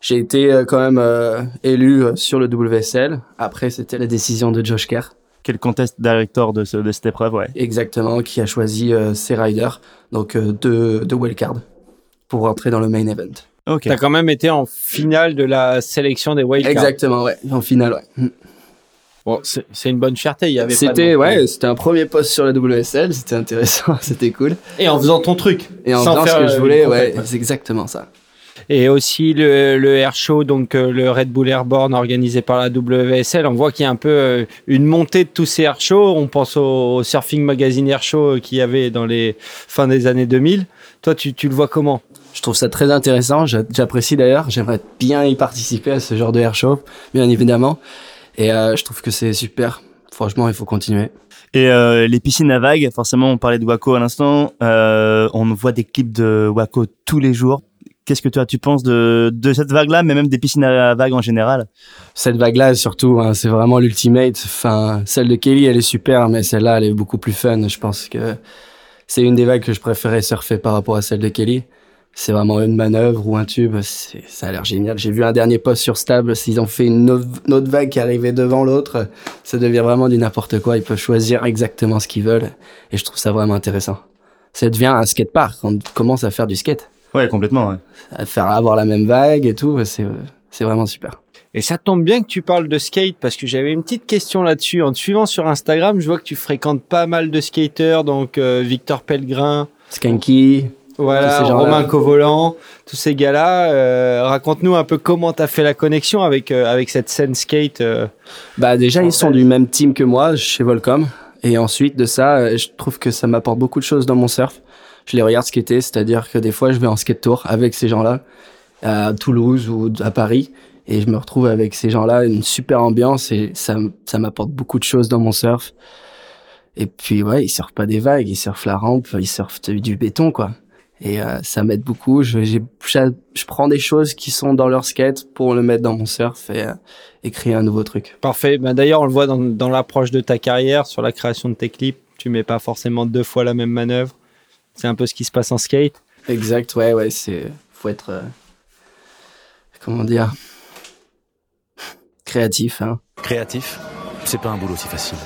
J'ai été euh, quand même euh, élu euh, sur le WSL. Après, c'était la décision de Josh Kerr, Quel contest director de, ce, de cette épreuve, ouais. exactement, qui a choisi euh, ses riders, donc euh, deux, deux wildcards, pour rentrer dans le main event. Ok. T'as quand même été en finale de la sélection des wildcards. Exactement, ouais, en finale, ouais. Mm. Bon, c'est une bonne fierté. Il y avait pas C'était, de- ouais, c'était un premier poste sur la WSL, c'était intéressant, c'était cool. Et en faisant ton truc. Et en faisant ce que je voulais, ouais, c'est exactement ça. Et aussi le, le Air Show, donc euh, le Red Bull Airborne organisé par la WSL. On voit qu'il y a un peu euh, une montée de tous ces Air Shows. On pense au, au Surfing Magazine Air Show euh, qu'il y avait dans les fins des années 2000. Toi, tu, tu le vois comment? Je trouve ça très intéressant, j'a- j'apprécie d'ailleurs, j'aimerais bien y participer à ce genre de air show, bien évidemment. Et euh, je trouve que c'est super. Franchement, il faut continuer. Et euh, les piscines à vagues, forcément, on parlait de Waco à l'instant. Euh, on voit des clips de Waco tous les jours. Qu'est-ce que toi tu penses de, de cette vague-là, mais même des piscines à vagues en général? Cette vague-là, surtout, hein, c'est vraiment l'ultimate. Enfin, celle de Kelly, elle est super, mais celle-là, elle est beaucoup plus fun. Je pense que c'est une des vagues que je préférais surfer par rapport à celle de Kelly. C'est vraiment une manœuvre ou un tube. Ça a l'air génial. J'ai vu un dernier post sur Stable. S'ils ont fait une une autre vague qui arrivait devant l'autre, ça devient vraiment du n'importe quoi. Ils peuvent choisir exactement ce qu'ils veulent. Et je trouve ça vraiment intéressant. Ça devient un skatepark. On commence à faire du skate. Ouais, complètement. Ouais. Faire avoir la même vague et tout. C'est, c'est vraiment super. Et ça tombe bien que tu parles de skate parce que j'avais une petite question là-dessus. En te suivant sur Instagram, je vois que tu fréquentes pas mal de skateurs, donc euh, Victor Pellegrin, Skanky. voilà. Romain Covolan, tous ces gars-là. Euh, Raconte-nous un peu comment t'as fait la connexion avec euh, avec cette scène skate. euh. Bah déjà ils sont du même team que moi chez Volcom et ensuite de ça euh, je trouve que ça m'apporte beaucoup de choses dans mon surf. Je les regarde skater, c'est-à-dire que des fois je vais en skate tour avec ces gens-là à Toulouse ou à Paris et je me retrouve avec ces gens-là une super ambiance et ça ça m'apporte beaucoup de choses dans mon surf. Et puis ouais, ils surfent pas des vagues, ils surfent la rampe, ils surfent du béton quoi. Et euh, ça m'aide beaucoup. Je, prends des choses qui sont dans leur skate pour le mettre dans mon surf et, euh, créer un nouveau truc. Parfait. Ben, D'ailleurs, on le voit dans, dans l'approche de ta carrière, sur la création de tes clips. Tu mets pas forcément deux fois la même manœuvre. C'est un peu ce qui se passe en skate. Exact, ouais, ouais, c'est. Faut être. euh, comment dire Créatif, hein. Créatif, c'est pas un boulot si facile.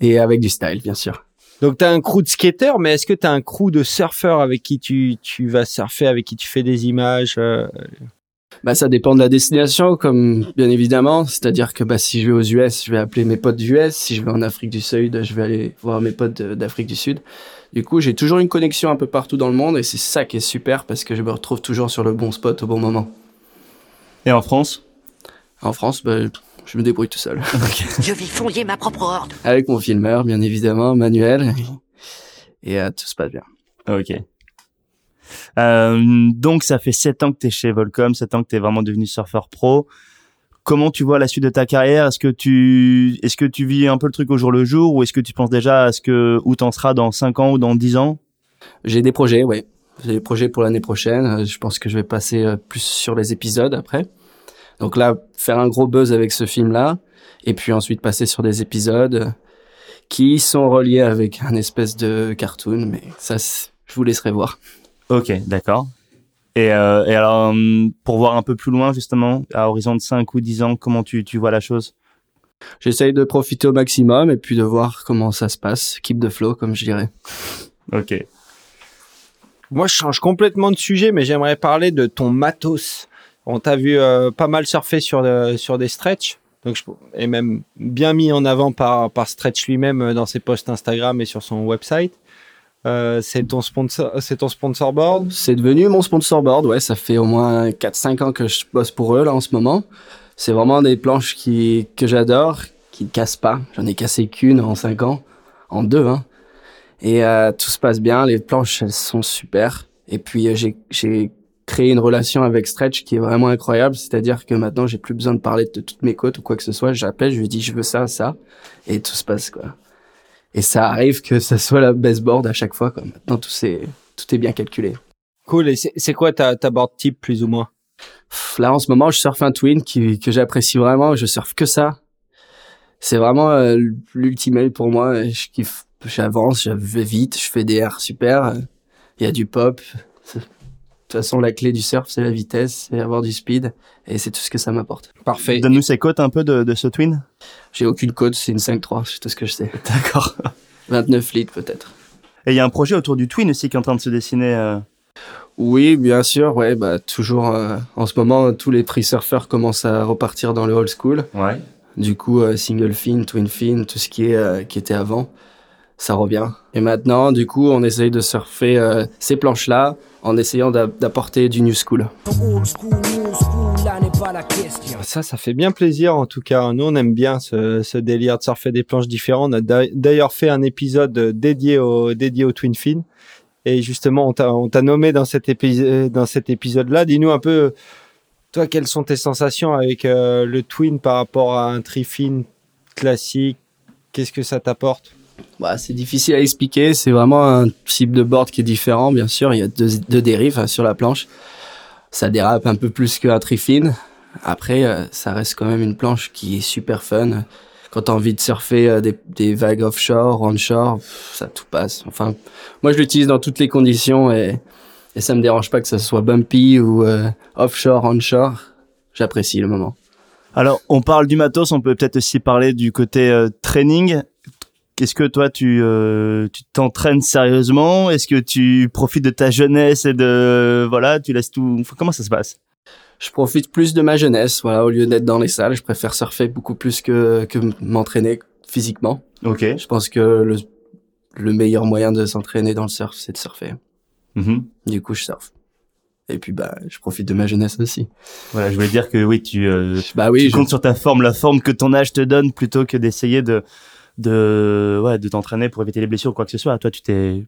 Et avec du style, bien sûr. Donc, tu as un crew de skateurs, mais est-ce que tu as un crew de surfeurs avec qui tu, tu vas surfer, avec qui tu fais des images euh, Bah, ça dépend de la destination, comme bien évidemment. C'est-à-dire que bah, si je vais aux US, je vais appeler mes potes US. Si je vais en Afrique du Sud, je vais aller voir mes potes d'Afrique du Sud. Du coup, j'ai toujours une connexion un peu partout dans le monde et c'est ça qui est super parce que je me retrouve toujours sur le bon spot au bon moment. Et en France? En France, bah, je me débrouille tout seul. Je vis fouiller ma propre horde. Avec mon filmeur, bien évidemment, Manuel. Et euh, tout se passe bien. Ok. Euh, donc, ça fait 7 ans que tu es chez Volcom, 7 ans que tu es vraiment devenu surfeur pro. Comment tu vois la suite de ta carrière? Est-ce que tu est-ce que tu vis un peu le truc au jour le jour ou est-ce que tu penses déjà à ce que où t'en seras dans 5 ans ou dans 10 ans? J'ai des projets, ouais. J'ai des projets pour l'année prochaine. Euh, Je pense que je vais passer euh, plus sur les épisodes après. Donc là, faire un gros buzz avec ce film-là, et puis ensuite passer sur des épisodes qui sont reliés avec un espèce de cartoon, mais ça, je vous laisserai voir. Ok, d'accord. Et, euh, et alors, hum, pour voir un peu plus loin, justement, à horizon de 5 ou 10 ans, comment tu, tu vois la chose? J'essaye de profiter au maximum et puis de voir comment ça se passe. Keep the flow, comme je dirais. Ok. Moi, je change complètement de sujet, mais j'aimerais parler de ton matos. On t'a vu euh, pas mal surfer sur, de- sur des stretch, donc je, et même bien mis en avant par, par Stretch lui-même euh, dans ses posts Instagram et sur son website. Euh, c'est ton sponsor, c'est ton sponsor board? C'est devenu mon sponsor board, ouais, ça fait au moins 4-5 ans que je bosse pour eux là en ce moment. C'est vraiment des planches qui, que j'adore, qui ne cassent pas. J'en ai cassé qu'une en 5 ans, en deux, hein. Et euh, tout se passe bien, les planches elles sont super. Et puis euh, j'ai, j'ai créé une relation avec Stretch qui est vraiment incroyable, c'est-à-dire que maintenant j'ai plus besoin de parler de toutes mes côtes ou quoi que ce soit. J'appelle, je lui dis je veux ça, ça, et tout se passe quoi. Et ça arrive que ça soit la best board à chaque fois quoi. Maintenant tout c'est tout est bien calculé. Cool. Et c'est quoi ta, ta board type plus ou moins? Là, en ce moment, je surfe un twin qui, que j'apprécie vraiment. Je surfe que ça. C'est vraiment euh, l'ultimate pour moi. Je kiffe. J'avance, je vais vite, je fais des airs super. Il y a du pop. De toute façon, la clé du surf, c'est la vitesse, c'est avoir du speed. Et c'est tout ce que ça m'apporte. Parfait. Donne-nous ces cotes un peu de, de ce twin. J'ai aucune code, c'est une 5-3, c'est tout ce que je sais. D'accord. 29 litres peut-être. Et il y a un projet autour du twin aussi qui est en train de se dessiner. euh. Oui, bien sûr, ouais, bah toujours. euh, en ce moment, tous les prix surfeurs commencent à repartir dans le old school. Ouais. Du coup, euh, single fin, twin fin, tout ce qui est euh, qui était avant, ça revient. Et maintenant, du coup, on essaye de surfer euh, ces planches-là en essayant d'a- d'apporter du new school. Ça, ça fait bien plaisir en tout cas. Nous, on aime bien ce, ce délire de surfer des planches différentes. On a d'a- d'ailleurs fait un épisode dédié au, dédié au Twin Fin. Et justement, on t'a on t'a nommé dans cet, épi- dans cet épisode-là. Dis-nous un peu, toi, quelles sont tes sensations avec euh, le Twin par rapport à un Trifin classique? Qu'est-ce que ça t'apporte? Bah, c'est difficile à expliquer. C'est vraiment un type de board qui est différent. Bien sûr, il y a deux, deux dérives hein, sur la planche. Ça dérape un peu plus qu'un trifine. Après, euh, ça reste quand même une planche qui est super fun. Quand t'as envie de surfer euh, des, des vagues offshore, onshore, ça tout passe. Enfin, moi, je l'utilise dans toutes les conditions et, et ça me dérange pas que ça soit bumpy ou euh, offshore, onshore. J'apprécie le moment. Alors, on parle du matos, on peut peut-être aussi parler du côté euh, training. Est-ce que toi, tu euh, tu t'entraînes sérieusement? Est-ce que tu profites de ta jeunesse et de voilà, tu laisses tout Enfin, Comment ça se passe? Je profite plus de ma jeunesse. Voilà, au lieu d'être dans les salles, je préfère surfer beaucoup plus que que m'entraîner physiquement. Ok. Je pense que le le meilleur moyen de s'entraîner dans le surf, c'est de surfer. Mhm. Du coup, je surfe. Et puis bah, je profite de ma jeunesse aussi. Voilà, je voulais dire que oui, tu, euh, Bah oui, tu je- comptes sur ta forme, la forme que ton âge te donne, plutôt que d'essayer de de ouais de t'entraîner pour éviter les blessures ou quoi que ce soit. Toi, tu t'es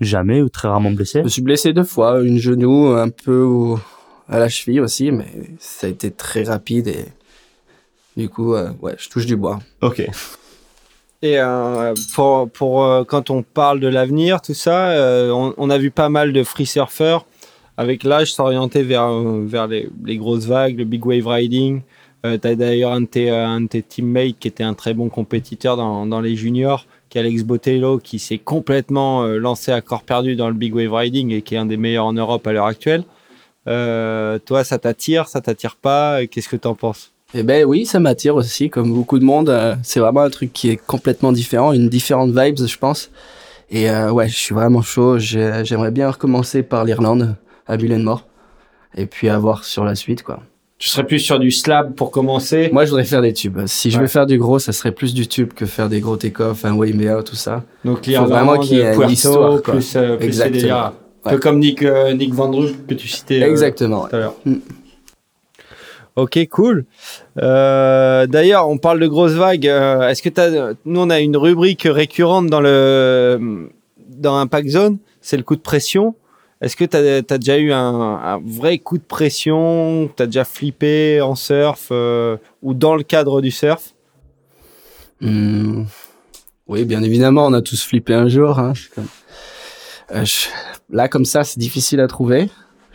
jamais ou très rarement blessé? Je me suis blessé deux fois, une genou, un peu au- à la cheville aussi, mais ça a été très rapide et du coup, euh, ouais, je touche du bois. Ok. Et euh, pour, pour euh, quand on parle de l'avenir, tout ça, euh, on, on a vu pas mal de free surfers avec l'âge s'orienter vers, vers les, les grosses vagues, le big wave riding. Euh, tu as d'ailleurs un, euh, un de tes teammates qui était un très bon compétiteur dans, dans les juniors, qui est Alex Botello, qui s'est complètement euh, lancé à corps perdu dans le big wave riding et qui est un des meilleurs en Europe à l'heure actuelle. Euh, toi, ça t'attire, ça t'attire pas? Qu'est-ce que t'en penses? Eh ben oui, ça m'attire aussi, comme beaucoup de monde. euh, c'est vraiment un truc qui est complètement différent, une différente vibes, je pense. Et ouais, je suis vraiment chaud. J'ai- J'aimerais bien recommencer par l'Irlande, à Bullenmore, et puis avoir sur la suite, quoi. Tu serais plus sur du slab pour commencer Moi, je voudrais faire des tubes. Si je Ouais. veux faire du gros, ça serait plus du tube que faire des gros take-off, un Waymea, tout ça. Donc Faut l'Irlande, vraiment qu'il y ait une histoire, quoi. plus, euh, plus Exactement. Un Ouais. peu comme Nick, euh, Nick Van que tu citais euh, Exactement. tout à l'heure. Mm. Ok, cool. Euh, D'ailleurs, on parle de grosses vagues. euh, Est-ce que t'as, nous on a une rubrique récurrente dans le dans Impact Zone, c'est le coup de pression. Est-ce que tu as, déjà eu un, un vrai coup de pression Tu as déjà flippé en surf euh, ou dans le cadre du surf? Hmm. Oui, bien évidemment, on a tous flippé un jour. Hein. Comme- Euh, je- Là, comme ça, c'est difficile à trouver.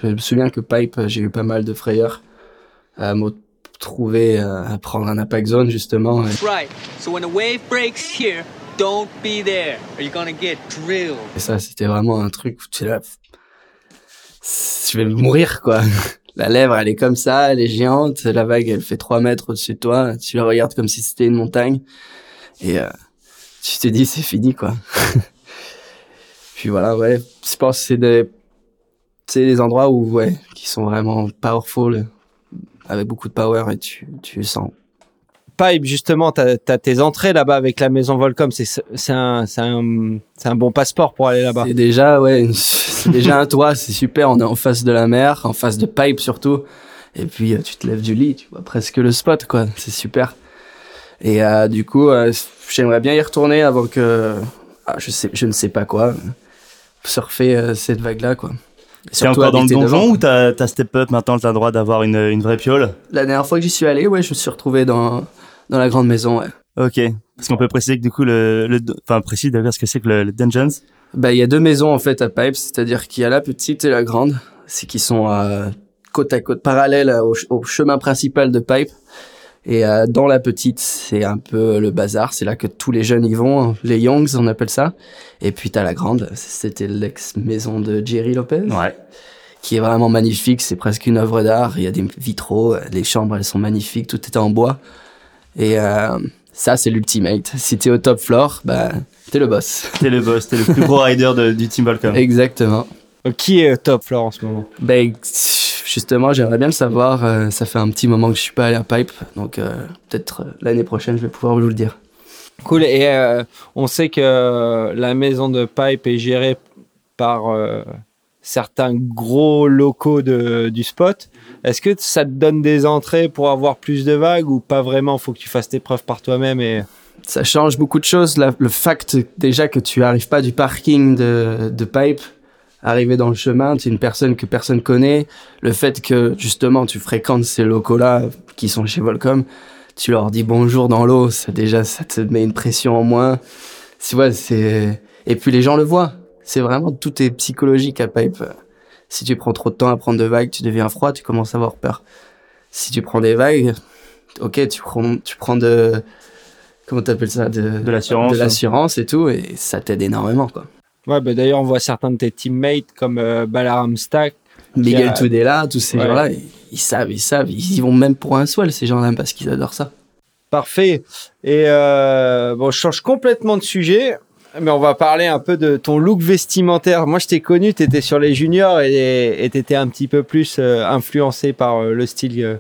Je me souviens que Pipe, j'ai eu pas mal de frayeurs à me trouver, euh, à prendre un impact zone, justement. Et Right. So when a wave breaks here, don't be there, or you're gonna get drilled. et ça, c'était vraiment un truc où tu es là. Je vais mourir, quoi. La lèvre, elle est comme ça, elle est géante. La vague, elle fait 3 mètres au-dessus de toi. Tu la regardes comme si c'était une montagne. Et euh, tu te dis, c'est fini, quoi. Puis voilà, ouais. Je pense que c'est des, c'est des endroits où, ouais, qui sont vraiment powerful, avec beaucoup de power et tu, tu sens. Pipe, justement, tu as, tes entrées là-bas avec la maison Volcom. C'est c'est un, c'est un, c'est un bon passeport pour aller là-bas. C'est déjà, ouais, déjà un toit, c'est super. On est en face de la mer, en face de Pipe surtout. Et puis, euh, tu te lèves du lit, tu vois presque le spot, quoi. C'est super. Et euh, du coup, euh, j'aimerais bien y retourner avant que, ah, je sais, je ne sais pas quoi, surfer euh, cette vague-là, quoi. C'est encore dans le donjon devant. ou t'as t'as step up maintenant t'as le droit d'avoir une, une vraie piole? La dernière fois que j'y suis allé, ouais, je me suis retrouvé dans dans la grande maison. Ouais. Ok. Parce qu'on peut préciser que du coup le, le enfin précise d'ailleurs ce que c'est que le, le dungeons? Bah, il y a deux maisons en fait à Pipe, c'est-à-dire qu'il y a la petite et la grande, c'est qui sont euh, côte à côte, parallèles au, au chemin principal de Pipe. Et euh, dans la petite, c'est un peu le bazar, c'est là que tous les jeunes y vont, les Youngs on appelle ça. Et puis t'as la grande, c'était l'ex-maison de Jerry Lopez, Ouais. qui est vraiment magnifique, c'est presque une œuvre d'art, il y a des vitraux, les chambres elles sont magnifiques, tout est en bois. Et euh, ça c'est l'ultimate, si t'es au top floor, bah t'es le boss. T'es le boss, t'es le plus gros rider de- du team Volcom. Exactement. Euh, Qui est top floor en ce moment? Ben, justement, j'aimerais bien le savoir. euh, ça fait un petit moment que je suis pas allé à Pipe, donc euh, peut-être l'année prochaine, je vais pouvoir vous le dire. Cool. Et euh, on sait que la maison de Pipe est gérée par euh, certains gros locaux de, du spot. Est-ce que ça te donne des entrées pour avoir plus de vagues ou pas vraiment? Faut que tu fasses tes preuves par toi-même et Ça change beaucoup de choses. Le fact déjà que tu arrives pas du parking de, de Pipe, arriver dans le chemin, tu es une personne que personne connaît. Le fait que justement tu fréquentes ces locaux-là qui sont chez Volcom, tu leur dis bonjour dans l'eau, ça déjà ça te met une pression en moins. c'est ouais, c'est et puis les gens le voient. C'est vraiment tout est psychologique à pipe. Si tu prends trop de temps à prendre de vagues, tu deviens froid, tu commences à avoir peur. Si tu prends des vagues, ok, tu prends tu prends de comment t'appelles ça de De l'assurance. de l'assurance et tout et ça t'aide énormément quoi. Ouais, bah d'ailleurs, on voit certains de tes teammates comme euh, Balaram Stack. Miguel a- Tudela, tous ces Ouais. gens-là, ils, ils savent, ils savent, ils y vont même pour un swell ces gens-là parce qu'ils adorent ça. Parfait. Et euh, bon, je change complètement de sujet, mais on va parler un peu de ton look vestimentaire. Moi, je t'ai connu, tu étais sur les juniors et tu étais un petit peu plus euh, influencé par euh, le style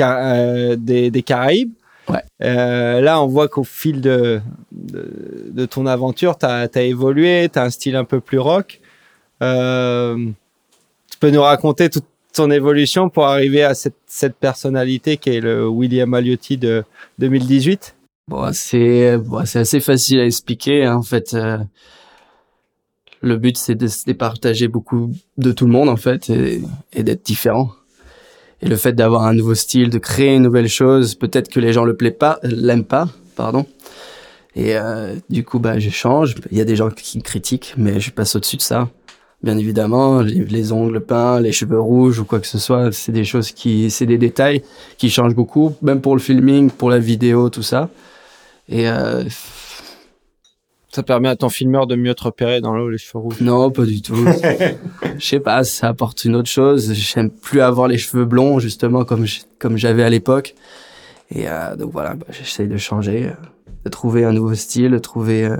euh, des, des Caraïbes. Ouais. Là, on voit qu'au fil de, de, de ton aventure, tu as, évolué, tu as un style un peu plus rock. Tu peux nous raconter toute ton évolution pour arriver à cette, cette personnalité qui est le William Aliotti de 2018 Bon, c'est bon, c'est assez facile à expliquer. hein, en fait, euh, le but c'est de se départager beaucoup de tout le monde en fait et, d'être différent. Et le fait d'avoir un nouveau style, de créer une nouvelle chose, peut-être que les gens le plaît pas, l'aiment pas, pardon. Et euh, du coup, bah, je change. Il y a des gens qui me critiquent, mais je passe au-dessus de ça. Bien évidemment, les, les ongles peints, les cheveux rouges ou quoi que ce soit, c'est des choses qui, c'est des détails qui changent beaucoup, même pour le filming, pour la vidéo, tout ça. Et euh, Ça permet à ton filmeur de mieux te repérer dans l'eau les cheveux rouges. non, pas du tout. Je sais pas, ça apporte une autre chose. J'aime plus avoir les cheveux blonds, justement, comme je- comme j'avais à l'époque. Et euh, donc voilà, bah, j'essaye de changer, euh, de trouver un nouveau style, de trouver. euh,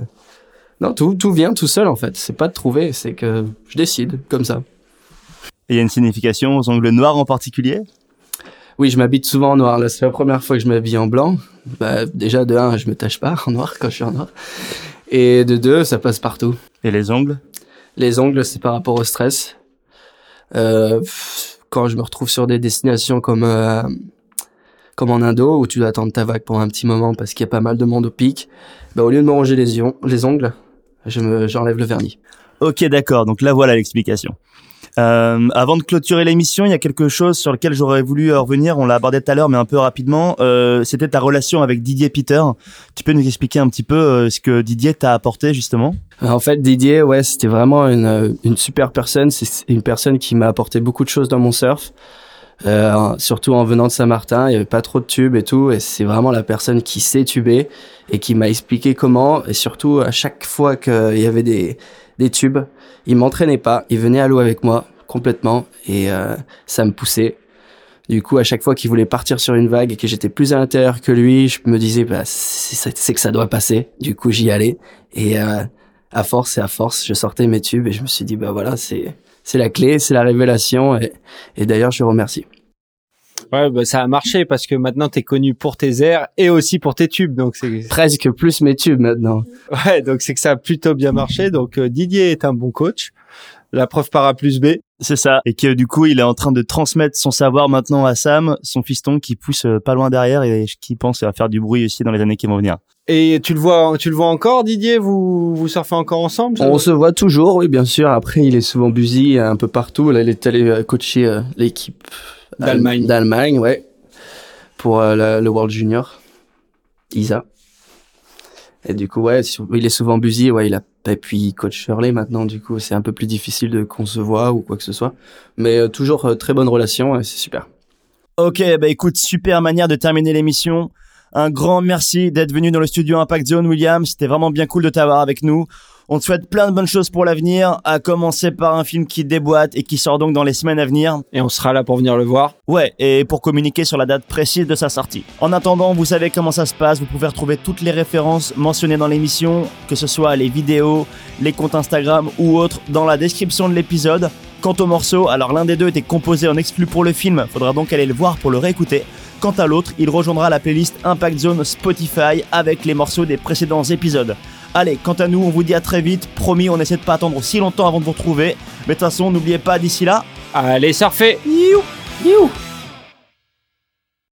Non, tout tout vient tout seul en fait. C'est pas de trouver, c'est que je décide comme ça. Et il y a une signification aux ongles noirs en particulier? Oui, je m'habille souvent en noir. Là, c'est la première fois que je m'habille en blanc. Bah, déjà de un, je me tâche pas en noir quand je suis en noir. Et de deux, ça passe partout. Et les ongles? Les ongles, c'est par rapport au stress. Euh, quand je me retrouve sur des destinations comme euh, comme en Indo où tu dois attendre ta vague pendant un petit moment parce qu'il y a pas mal de monde au pic, bah au lieu de me ronger les, les ongles, je me j'enlève le vernis. Ok, d'accord. Donc là, voilà l'explication. Euh, avant de clôturer l'émission, il y a quelque chose sur lequel j'aurais voulu euh, revenir. On l'a abordé tout à l'heure, mais un peu rapidement. Euh, C'était ta relation avec Didier Peter. Tu peux nous expliquer un petit peu euh, ce que Didier t'a apporté justement? En fait, Didier, ouais, c'était vraiment une, euh, une super personne. C'est une personne qui m'a apporté beaucoup de choses dans mon surf. Euh, surtout en venant de Saint-Martin, il y avait pas trop de tubes et tout, et c'est vraiment la personne qui sait tuber et qui m'a expliqué comment. Et surtout, à chaque fois qu'il y avait des, tubes, il m'entraînait pas, il venait à l'eau avec moi complètement, et euh, ça me poussait. Du coup, à chaque fois qu'il voulait partir sur une vague et que j'étais plus à l'intérieur que lui, je me disais, bah, c'est que ça doit passer. Du coup, j'y allais, et euh, à force et à force, je sortais mes tubes et je me suis dit, bah voilà, c'est c'est la clé, c'est la révélation, et, et d'ailleurs, je remercie. Ouais, bah, ça a marché parce que maintenant tu es connu pour tes airs et aussi pour tes tubes. Donc c'est Presque plus mes tubes maintenant. ouais, donc c'est que ça a plutôt bien marché. Donc euh, Didier est un bon coach. La preuve par A plus B. C'est ça. Et que du coup, il est en train de transmettre son savoir maintenant à Sam, son fiston qui pousse euh, pas loin derrière et qui pense à faire du bruit aussi dans les années qui vont venir. Et tu le vois, tu le vois encore, Didier? Vous vous surfez encore ensemble? On se voit toujours, oui, bien sûr. Après, il est souvent busy un peu partout. Là, il est allé euh, coacher euh, l'équipe D'Allemagne. D'Allemagne, ouais. Pour euh, la- le World Junior. Isa. Et du coup, ouais, il est souvent busy, ouais, il a, et puis coach Shirley maintenant, du coup, c'est un peu plus difficile de concevoir ou quoi que ce soit. Mais euh, toujours euh, très bonne relation, et c'est super. Ok, bah écoute, super manière de terminer l'émission. Un grand merci d'être venu dans le studio Impact Zone, William. C'était vraiment bien cool de t'avoir avec nous. On te souhaite plein de bonnes choses pour l'avenir, à commencer par un film qui déboîte et qui sort donc dans les semaines à venir. Et on sera là pour venir le voir. Ouais, et pour communiquer sur la date précise de sa sortie. En attendant, vous savez comment ça se passe, vous pouvez retrouver toutes les références mentionnées dans l'émission, que ce soit les vidéos, les comptes Instagram ou autres, dans la description de l'épisode. Quant au morceau, alors l'un des deux était composé en exclu pour le film, faudra donc aller le voir pour le réécouter. Quant à l'autre, il rejoindra la playlist Impact Zone Spotify avec les morceaux des précédents épisodes. Allez, quant à nous, on vous dit à très vite. Promis, on essaie de pas attendre si longtemps avant de vous retrouver. Mais de toute façon, n'oubliez pas d'ici là, Allez surfer. you, you.